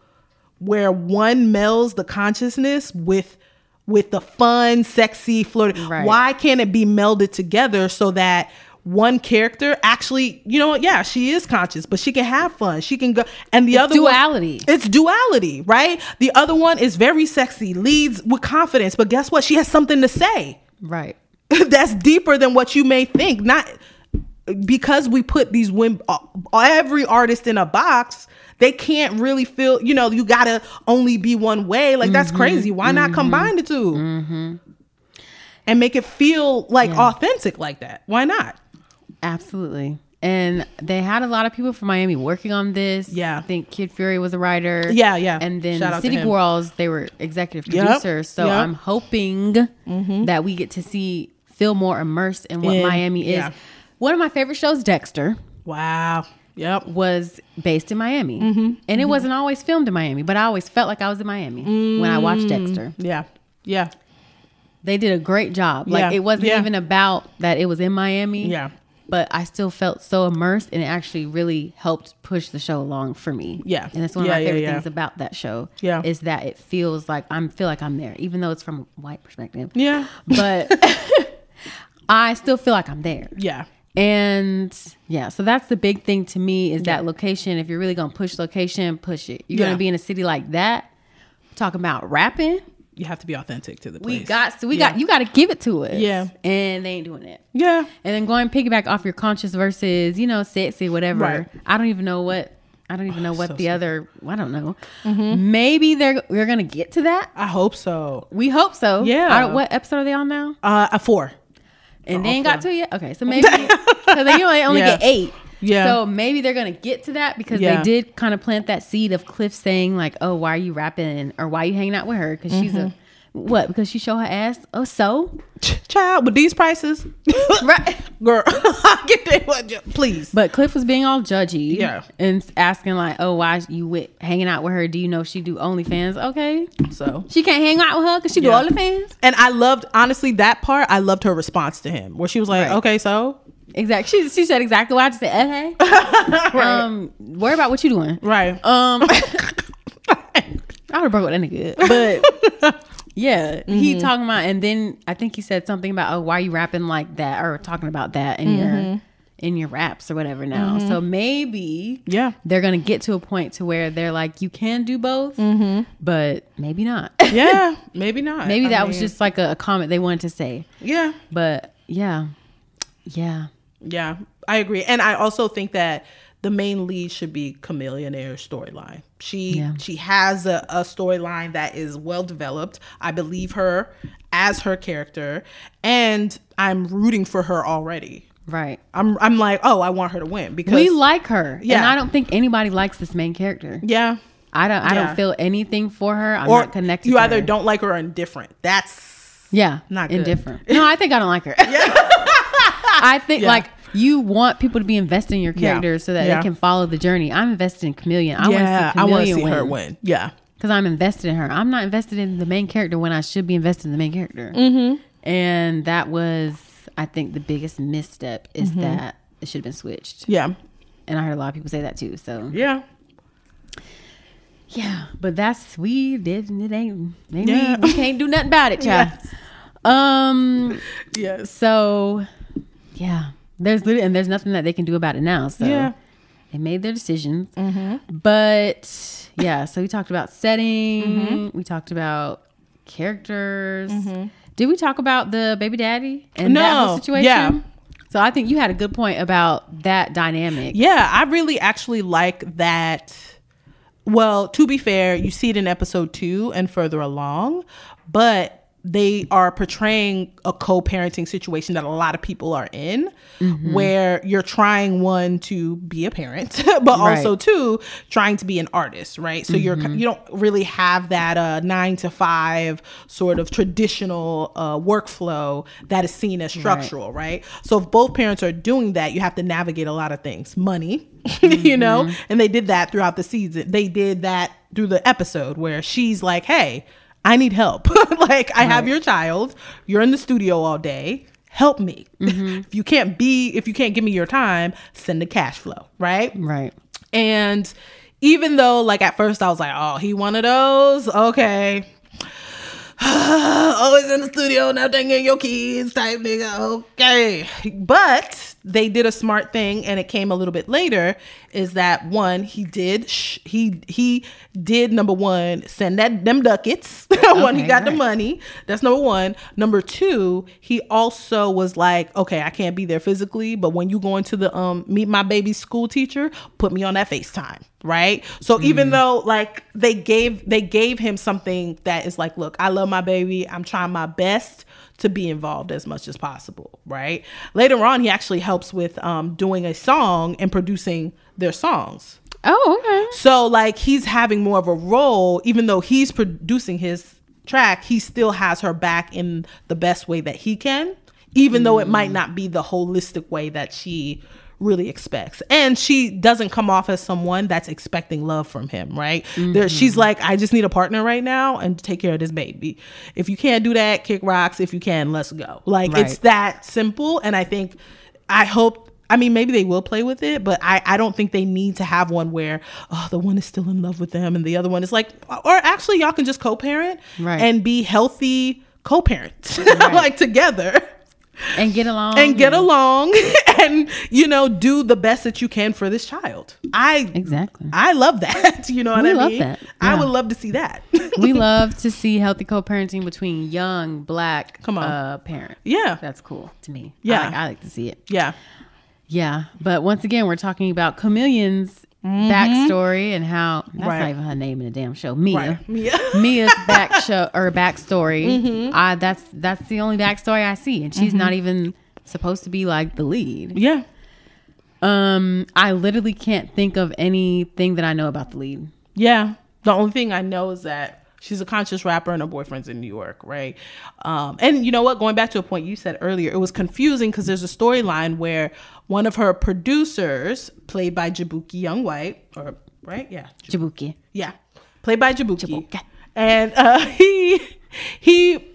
where one melds the consciousness with with the fun, sexy, flirty. Right. Why can't it be melded together so that one character actually, you know what? Yeah, she is conscious, but she can have fun. She can go, and the It's other one- duality. it's duality, right? The other one is very sexy, leads with confidence, but guess what? She has something to say Right. that's deeper than what you may think. Not because we put these women, every artist in a box. They can't really feel. You know, you gotta only be one way. Like that's mm-hmm. crazy. Why not mm-hmm. combine the 2 mm-hmm. and make it feel like authentic like that? Why not? Absolutely. and they had a lot of people from Miami working on this. Yeah. I think Kid Fury was a writer. Yeah, yeah. And then Shout City. Girls, they were executive Yep, producers. So yep. Mm-hmm. I'm hoping that we get to see feel more immersed in what In- Miami is. yeah. One of my favorite shows, Dexter, Wow. Yep. was based in Miami, Mm-hmm. and it wasn't always filmed in Miami, but I always felt like I was in Miami when I watched Mm. Dexter. Yeah. Yeah. They did a great job. Like Yeah, it wasn't yeah. even about that it was in Miami. Yeah. But I still felt so immersed and it actually really helped push the show along for me. Yeah. And that's one Yeah, of my favorite things about that show. Yeah. Is that it feels like I'm feel like I'm there, even though it's from a white perspective. Yeah. But I still feel like I'm there. Yeah. And yeah, so that's the big thing to me is that location. If you're really gonna push location, push it. You're Yeah. gonna be in a city like that, talking about rapping. You have to be authentic to the place. We got so we Yeah. got you got to give it to us. Yeah. and they ain't doing it. Yeah. And then going piggyback off your conscious versus you know sexy whatever. Right. I don't even know what I don't even know what So the sad. other I don't know. Maybe they're we're gonna get to that. I hope so. We hope so. Yeah. What episode are they on now? Uh, a four. And they ain't got to yet. Okay, so maybe because they only only Yeah. get eight. Yeah. So maybe they're gonna get to that because Yeah. they did kind of plant that seed of Cliff saying like, "Oh, why are you rapping or why are you hanging out with her?" Because she's Mm-hmm. a what? Because she show her ass. Oh, so Child, with these prices, right. girl, get that one, please. But Cliff was being all judgy, Yeah. and asking like, "Oh, why you with hanging out with her? Do you know she do OnlyFans? Okay, So, she can't hang out with her because she Yeah. do OnlyFans. and I loved honestly that part. I loved her response to him, where she was like, Right. "Okay, so Exactly. She she said exactly what I just said. Okay, um, worry about what you doing. right, Um, I would have broke with that nigga, but yeah, Mm-hmm. he talking about, and then I think he said something about, oh, why you rapping like that, or talking about that in Mm-hmm. your in your raps or whatever. Now, so maybe yeah, they're gonna get to a point to where they're like, you can do both, but maybe not. yeah, maybe not. maybe I that was just like a, a comment they wanted to say, yeah, but yeah, yeah, yeah. I agree, and I also think that the main lead should be Chameleonaire's storyline. She Yeah. she has a, a storyline that is well developed. I believe her as her character, and I'm rooting for her already. right. I'm I'm like, oh, I want her to win because We like her, Yeah. and. I don't think anybody likes this main character. yeah. I don't. I Yeah. don't feel anything for her. I'm Or not connected. you either her. don't like her or indifferent. That's Yeah, Not good. indifferent. No, I think I don't like her. Yeah. I think Yeah. like you want people to be invested in your Yeah. character so that Yeah. they can follow the journey. I'm invested in KaMillion. I yeah. want to I see KaMillion see win her win. Yeah. because I'm invested in her. I'm not invested in the main character when I should be invested in the main character. Mm-hmm. And that was, I think, the biggest misstep is Mm-hmm. that it should have been switched. Yeah. And I heard a lot of people say that too. So Yeah. yeah, but that's we did. It ain't. ain't Yeah. we, we can't do nothing about it, child. Yes. Um. Yes. So, yeah, there's lit- and there's nothing that they can do about it now. So Yeah. Mm-hmm. they made their decisions. But yeah, so we talked about setting. Mm-hmm. We talked about characters. Did we talk about the baby daddy and that whole situation? yeah. So I think you had a good point about that dynamic. Yeah, I really actually like that. Well, to be fair, you see it in episode two and further along, but they are portraying a co-parenting situation that a lot of people are in where you're trying one to be a parent but Right. also two trying to be an artist right? So you're you don't really have that uh 9 to 5 sort of traditional uh workflow that is seen as structural right? So if both parents are doing that you have to navigate a lot of things. Money you know? And they did that throughout the season. They did that through the episode where she's like hey I need help. like I have your child, you're in the studio all day. Help me. Mm-hmm. if you can't be, if you can't give me your time, send the cash flow, right? Right. And even though, like at first, I was like, "Oh, he one of those." Okay, oh, always in the studio, now taking your kids, type nigga. Okay, but they did a smart thing, and it came a little bit later. Is that one? He did. Sh- he he did number one. Send that them ducats when he Okay, got the money. That's number one. Number two, he also was like, okay, I can't be there physically, but when you go into the um meet my baby's school teacher, put me on that FaceTime. right so even though like they gave they gave him something that is like look i love my baby i'm trying my best to be involved as much as possible right? Later on he actually helps with um, doing a song and producing their songs. Oh, okay. so like he's having more of a role, even though he's producing his track, he still has her back in the best way that he can, even though it might not be the holistic way that she really expects. And she doesn't come off as someone that's expecting love from him, right? There, mm-hmm. she's like, I just need a partner right now and take care of this baby. If you can't do that, kick rocks. If you can, let's go. Like it's that simple. And I think, I hope I mean, maybe they will play with it, but I, I don't think they need to have one where, oh, the one is still in love with them and the other one is like, or actually, y'all can just co parent Right. and be healthy co parents, like together And get along. and get along and, you know, do the best that you can for this child. I, Exactly. I love that. You know what We I love mean? that. I would love to see that. we love to see healthy co-parenting between young black Come on. uh parents. yeah. That's cool to me. Yeah. I like, I like to see it. Yeah. Yeah, but once again, we're talking about KaMillion's backstory and how that's Mm-hmm. Right. not even her name in the damn show. Mia. Right. Yeah. Mia's back show or backstory. Mm-hmm. I that's that's the only backstory I see, and she's not even supposed to be like the lead. Yeah. Um, I literally can't think of anything that I know about the lead. Yeah. The only thing I know is that she's a conscious rapper and her boyfriend's in New York, right? Um, and you know what? Going back to a point you said earlier, it was confusing because there's a storyline where one of her producers, played by Jaboukie Young White, or right? Yeah. Jaboukie. Yeah. Played by Jaboukie. Jaboukie. And uh, he he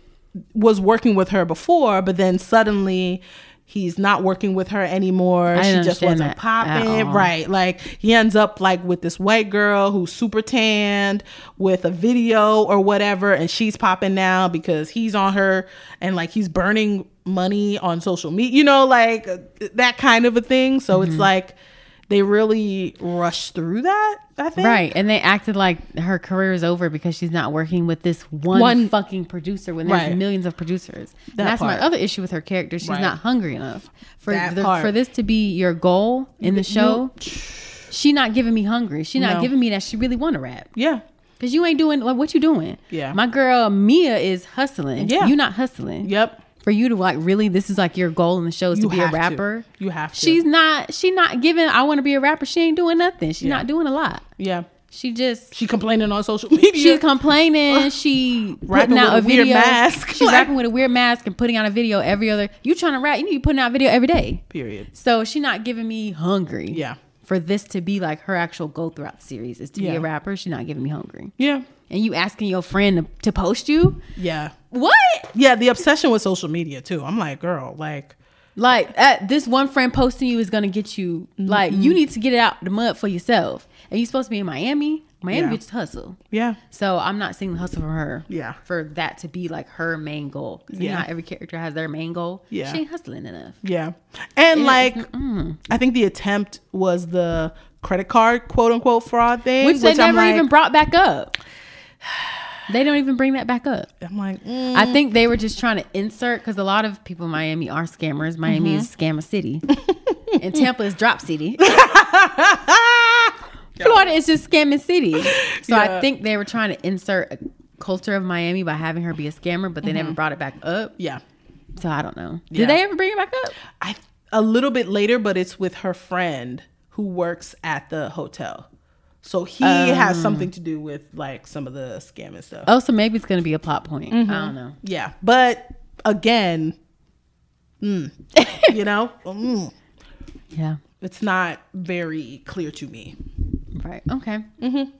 was working with her before, but then suddenly he's not working with her anymore. I she just wasn't popping. Right. Like he ends up like with this white girl who's super tanned with a video or whatever, and she's popping now because he's on her and like he's burning money on social media, you know, like that kind of a thing. So Mm-hmm. it's like they really rushed through that, I think. Right, and they acted like her career is over because she's not working with this one, One- fucking producer when there's Right. millions of producers. That that's my other issue with her character. She's Right. not hungry enough for the, for this to be your goal in the show. she not giving me hungry. She not No. giving me that she really want to rap. Yeah. Cause you ain't doing like what you doing. Yeah. my girl Mia is hustling. Yeah. you not hustling. Yep. For you to like really, this is like your goal in the show is You to be a have to. rapper. You have to. She's not. She not giving. I want to be a rapper. She ain't doing nothing. She's Yeah. not doing a lot. Yeah. She just She complaining on social media. she's complaining. She Rapping putting out a a weird video. mask. She's Like- rapping with a weird mask and putting out a video every other. You trying to rap? You need to be putting out a video every day. Period. So she not giving me hungry. Yeah. For this to be like her actual goal throughout the series is to be a rapper. She's not giving me hungry. Yeah. And you asking your friend to, to post you? Yeah. What? Yeah. The obsession with social media too. I'm like, girl, like, Like uh, this one friend posting you is gonna get you. Like Mm-hmm. you need to get it out the mud for yourself. And you supposed to be in Miami. Miami Yeah. bitches hustle. yeah. So I'm not seeing the hustle from her. Yeah. For that to be like her main goal. Yeah. how every character has their main goal. Yeah. She ain't hustling enough. Yeah. And like, I think the attempt was the credit card quote unquote fraud thing, Which they never like, even brought back up. They don't even bring that back up. I'm like, mm, I think they were just trying to insert because a lot of people in Miami are scammers. Miami is Mm-hmm. scammer city, and Tampa is drop city. Florida is just scamming city. So I think they were trying to insert a culture of Miami by having her be a scammer, but they never brought it back up. yeah. So I don't know. Mm-hmm. Yeah. Did they ever bring it back up? I a little bit later, but it's with her friend who works at the hotel. So he has something to do with like some of the scamming stuff. Oh, so maybe it's going to be a plot point. Mm-hmm. I don't know. Yeah, but again, mm, you know, mm, Yeah. it's not very clear to me. Right. Okay. Mm-hmm.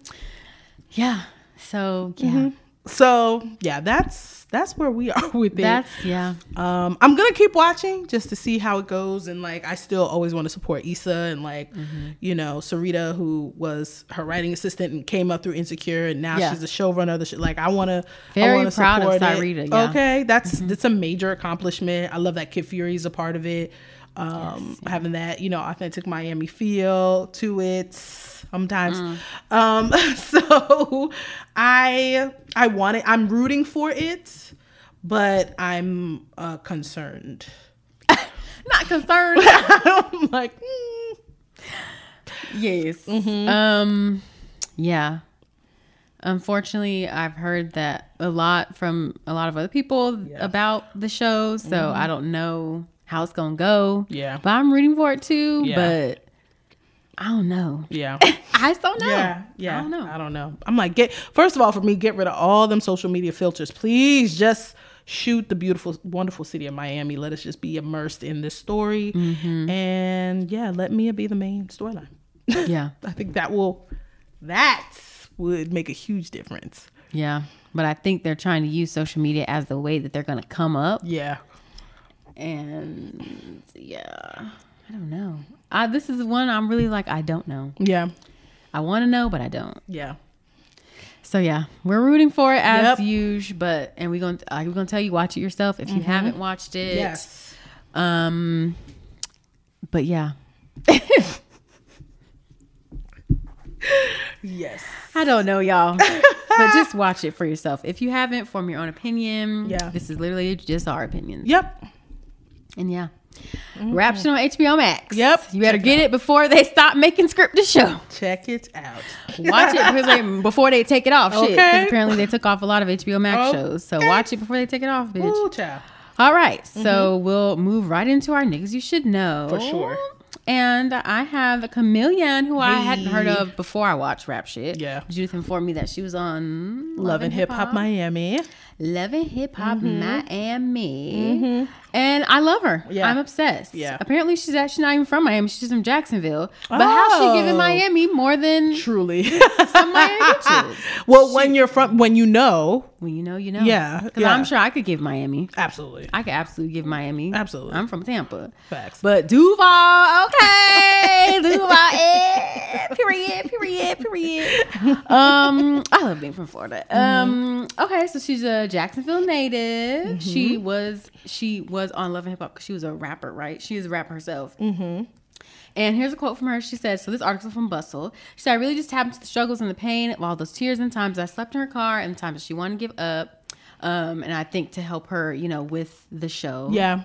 Yeah. So yeah, Mm-hmm. So yeah, that's that's where we are with it. that's yeah. Um, I'm gonna keep watching just to see how it goes, and like I still always want to support Issa and like Mm-hmm. you know Syreeta, who was her writing assistant and came up through Insecure, and now Yeah. she's the showrunner of the show. Like I want to Very I proud of. Syreeta, yeah. Okay, that's that's a major accomplishment. I love that Kid Fury is a part of it. Um, having that you know authentic Miami feel to it sometimes. Um, so I I want it. I'm rooting for it, but I'm uh, concerned. Not concerned. I'm like, mm, yes. Mm-hmm. Um, yeah. Unfortunately, I've heard that a lot from a lot of other people Yeah. about the show, so I don't know how it's gonna go. Yeah. but I'm rooting for it too. Yeah. But I don't know. Yeah. I don't know. Yeah, yeah. I don't know. I don't know. I'm like, get first of all, for me, get rid of all them social media filters, please. Just shoot the beautiful, wonderful city of Miami. Let us just be immersed in this story, Mm-hmm. and yeah, let Mia be the main storyline. Yeah, I think that will, that would make a huge difference. yeah. But I think they're trying to use social media as the way that they're gonna come up. Yeah, And yeah, I don't know. I, this is one I'm really like I don't know. yeah, I want to know, but I don't. yeah. So yeah, we're rooting for it as Yep. Mm-hmm. usual. But and we're gonna we're gonna tell you watch it yourself if you haven't watched it. Yes. Um. But yeah, Yes. I don't know, y'all. but just watch it for yourself. If you haven't, form your own opinion. Yeah. This is literally just our opinions. Yep. And yeah. Rap shit on HBO Max. Yep. You better Check get it before they stop making scripted show. Check it out. Watch it because they, before they take it off. Shit. Okay. apparently they took off a lot of HBO Max shows. So watch it before they take it off, bitch. Ooh, child. All right, so we'll move right into our niggas you should know Mm-hmm. For sure. And I have a KaMillion who I hadn't heard of before I watched rap shit. Yeah. Judith informed me that she was on Love and Hip Hop Miami. Love and Hip Hop Miami, and I love her. Yeah. I'm obsessed. Yeah. Apparently, she's actually not even from Miami. She's from Jacksonville. But how's she giving Oh. Miami more than Truly. some Miami bitches? well, when you're from, when you know, when you know, you know. Yeah, Because yeah. I'm sure I could give Miami. absolutely. I could absolutely give Miami. Absolutely. I'm from Tampa. Facts. But Duval, okay, Duval, eh, period, period, period. Um, I love being from Florida. Um, okay, so she's a Jacksonville native. She was she was on Love and Hip Hop because she was a rapper, right? She is a rapper herself. Mm-hmm. And here's a quote from her. She said, So this article from Bustle. She said, I really just tapped into the struggles and the pain of all those tears and times I slept in her car and the times she wanted to give up. Um, and I think to help her, you know, with the show. Yeah.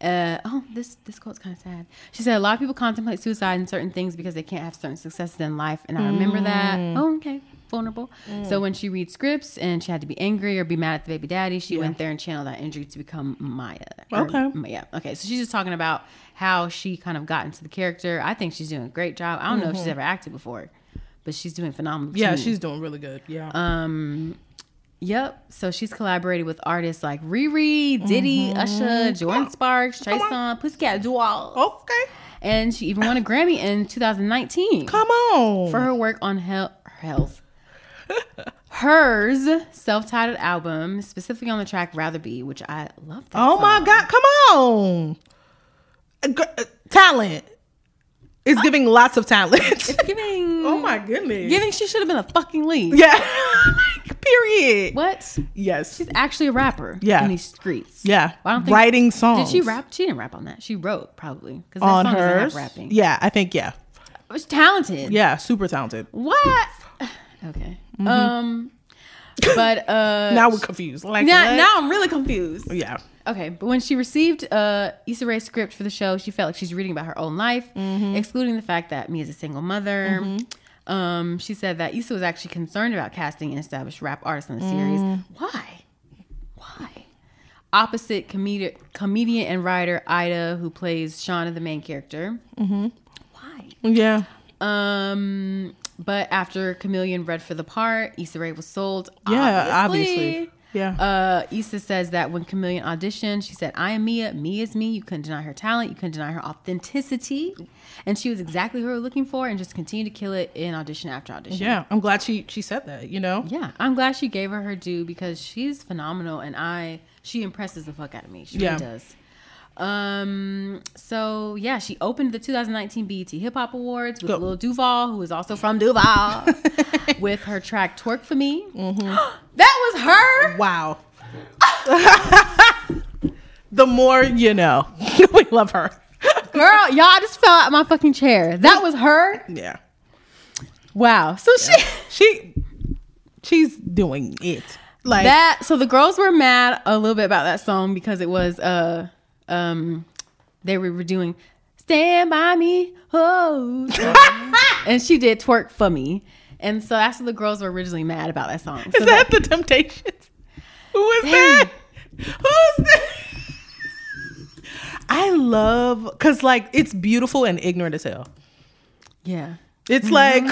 Uh, oh, this this quote's kind of sad. She said a lot of people contemplate suicide and certain things because they can't have certain successes in life, and I remember that. Oh, okay, vulnerable. So mm. when she reads scripts and she had to be angry or be mad at the baby daddy, she Yeah. went there and channeled that injury to become Maya. Or- Okay. yeah. Okay. So she's just talking about how she kind of got into the character. I think she's doing a great job. I don't know if she's mm-hmm. ever acted before, but she's doing phenomenal. Yeah, to me. she's doing really good. Yeah. Um, yep. So she's collaborated with artists like Riri, Diddy, mm-hmm. Usher, Jordin Sparks, Trey Songz, Pussycat Dolls, okay. and she even won a Grammy in 2019 Come on. for her work on Hell, Hell's. Hers self-titled album, specifically on the track "Rather Be," which I love. That oh my. God. Come on. Uh, uh, Talent is giving lots of talent. Giving, oh my goodness. giving. She should have been a fucking lead. Yeah. Period. What? Yes. She's actually a rapper. Yeah. in these streets. Yeah. I don't think- Writing songs. Did she rap? She didn't rap on that. She wrote probably because that on song hers? rapping. Yeah, I think yeah. She's talented. Yeah, super talented. What? Okay. Um. But uh. Now we're confused. Like now, what? now I'm really confused. Yeah. Okay, but when she received uh, Issa Rae's script for the show, she felt like she's reading about her own life, Mm-hmm. excluding the fact that me is a single mother. Um, she said that Issa was actually concerned about casting an established rap artist on the series. Mm. Why? Why? Opposite comedian, comedian and writer Aida, who plays Shauna, the main character. Mm-hmm. Why? Yeah. Um, but after KaMillion read for the part, Issa Rae was sold. Yeah, obviously. Yeah. Uh, Issa says that when KaMillion auditioned, she said, I am Mia. Mia is me. You couldn't deny her talent. You couldn't deny her authenticity. And she was exactly who we were looking for and just continued to kill it in audition after audition. yeah. I'm glad she she said that, you know? Yeah, I'm glad she gave her her due because she's phenomenal and I she impresses the fuck out of me. She Yeah. really does. Um. So yeah, she opened the 2019 BET Hip Hop Awards with Go. Lil Duval, who is also from Duval, with her track "Twerk for Me." Mm-hmm. that was her. Wow. the more you know. we love her. Girl, y'all I just fell out of my fucking chair. That was her. Yeah. Wow. So she She she's doing it. Like that. So the girls were mad a little bit about that song because it was uh um they were doing "Stand by Me." Oh, and she did twerk for me. And so that's what the girls were originally mad about that song. So Is that the Temptations? Who is that? Who's that? I love because like it's beautiful and ignorant as hell. yeah. It's like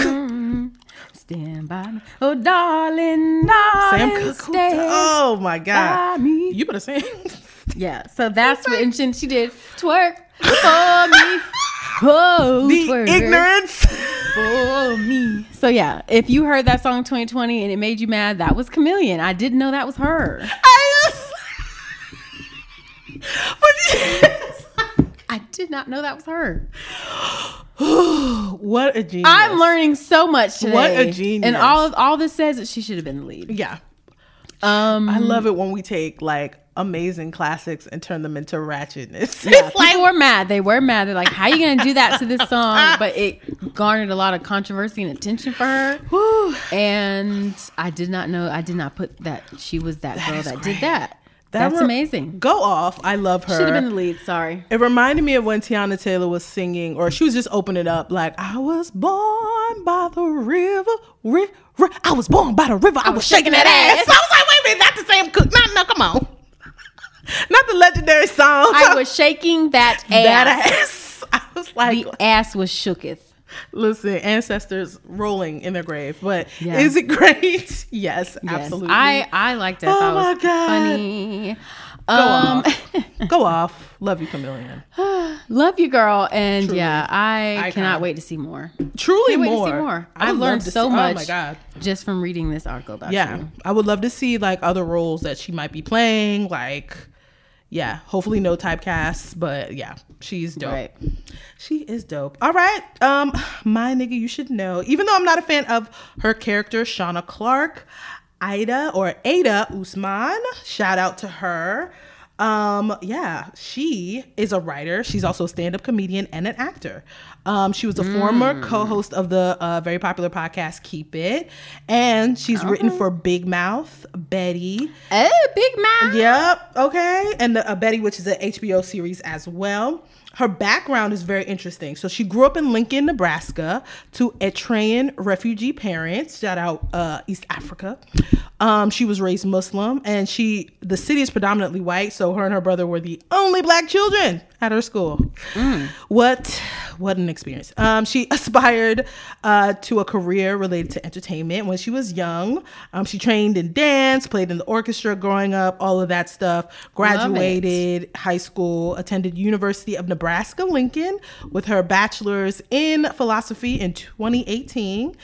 Stand by me. Oh, darling, Sam darling, Cooke. stand Oh my god! by me. You better sing. Yeah, so that's what, and she, did twerk for me. Oh, the twerk ignorance. for me. So yeah, if you heard that song 2020 and it made you mad, that was KaMillion. I didn't know that was her. I just, but I did not know that was her. what a genius! I'm learning so much today. What a genius. And all of, all this says that she should have been the lead. Yeah, Um, I love it when we take like amazing classics and turn them into ratchetness. yeah, it's like people were mad. They were mad. They're like, "How are you gonna do that to this song?" But it garnered a lot of controversy and attention for her. whew. And I did not know. I did not put that she was that, girl that great. did that. That That's re- amazing. Go off. I love her. Should have been the lead. Sorry. It reminded me of when Teyana Taylor was singing, or she was just opening up, like, I was born by the river. Ri- ri- I was born by the river. I, was shaking that ass. I was like, wait a minute, not the same cook. No, no, come on. Not the legendary song. I was shaking that ass. that ass. I was like, The ass was shooketh. listen, ancestors rolling in their grave. But Yeah. is it great? yes, Yes, absolutely. I I liked it. I Oh my was God. funny. Go Um, off. Go off. Love you, KaMillion. love you, girl, and yeah, I Icon. cannot wait to see more. Truly Can't wait more. to see more. I I've learned so see- much. Oh my god. just from reading this article about Yeah, you. I would love to see like other roles that she might be playing. Like, yeah, hopefully no typecasts, but yeah, she's dope. Right. She is dope. All right, um, my nigga, you should know. Even though I'm not a fan of her character, Shawna Clark, Ida or Ada Osman, shout out to her. Um, yeah, she is a writer. She's also a stand-up comedian and an actor. Um, she was a former co-host of the uh, very popular podcast Keep It, and she's written for Big Mouth, Betty, Oh, big mouth. Yep. Okay. And the, uh, Betty, which is an HBO series as well. Her background is very interesting. So she grew up in Lincoln, Nebraska, to Eritrean refugee parents. Shout out uh, East Africa. Um, she was raised Muslim, and she the city is predominantly white. So her and her brother were the only black children at her school. What what an experience. Um, she aspired uh, to a career related to entertainment when she was young. Um, she trained in dance, played in the orchestra growing up, all of that stuff. Graduated high school, attended University of Nebraska Lincoln with her bachelor's in philosophy in 2018.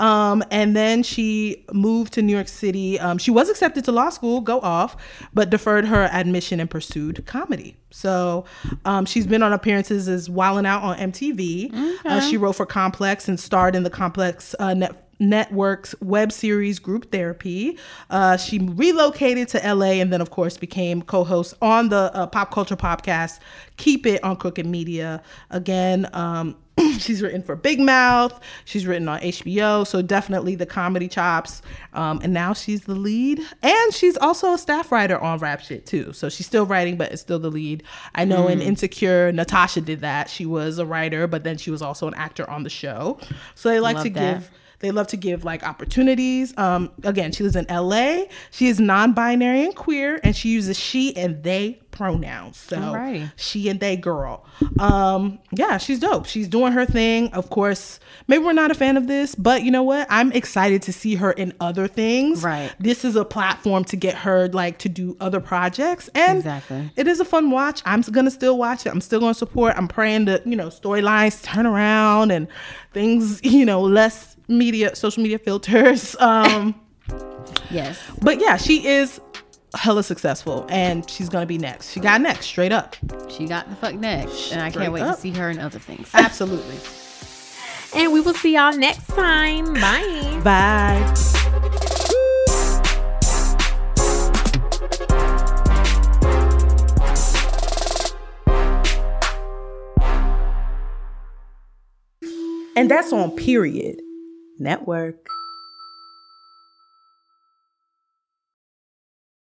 Um, and then she moved to New York City. Um, she was accepted to law school, go off, but deferred her admission and pursued comedy. So um, she's been on appearances as Wildin' Out on MTV. Uh, she wrote for Complex and starred in the Complex uh, net- Network's web series Group Therapy. Uh, she relocated to LA and then, of course, became co host on the uh, pop culture podcast Keep It on Crooked Media. Again, um, she's written for Big Mouth. She's written on HBO, so definitely the comedy chops. Um, and now she's the lead, and she's also a staff writer on Rap Shit too. So she's still writing, but is still the lead. I know in Insecure, Natasha did that. She was a writer, but then she was also an actor on the show. So they like Love to that. give. They love to give like opportunities. Um, again, she lives in LA. She is non-binary and queer, and she uses she and they pronouns. So Alrighty. she and they girl. Um, yeah, she's dope. She's doing her thing. Of course, maybe we're not a fan of this, but you know what? I'm excited to see her in other things. Right. This is a platform to get her like to do other projects. And Exactly. it is a fun watch. I'm gonna still watch it. I'm still gonna support. I'm praying that, you know, storylines turn around and things, you know, less media, social media filters. Um, Yes. but yeah, she is hella successful and she's gonna be next. She got next, straight up. She got the fuck next. And I can't wait up. to see her in other things. Absolutely. And we will see y'all next time. Bye. Bye. And that's on period. Network.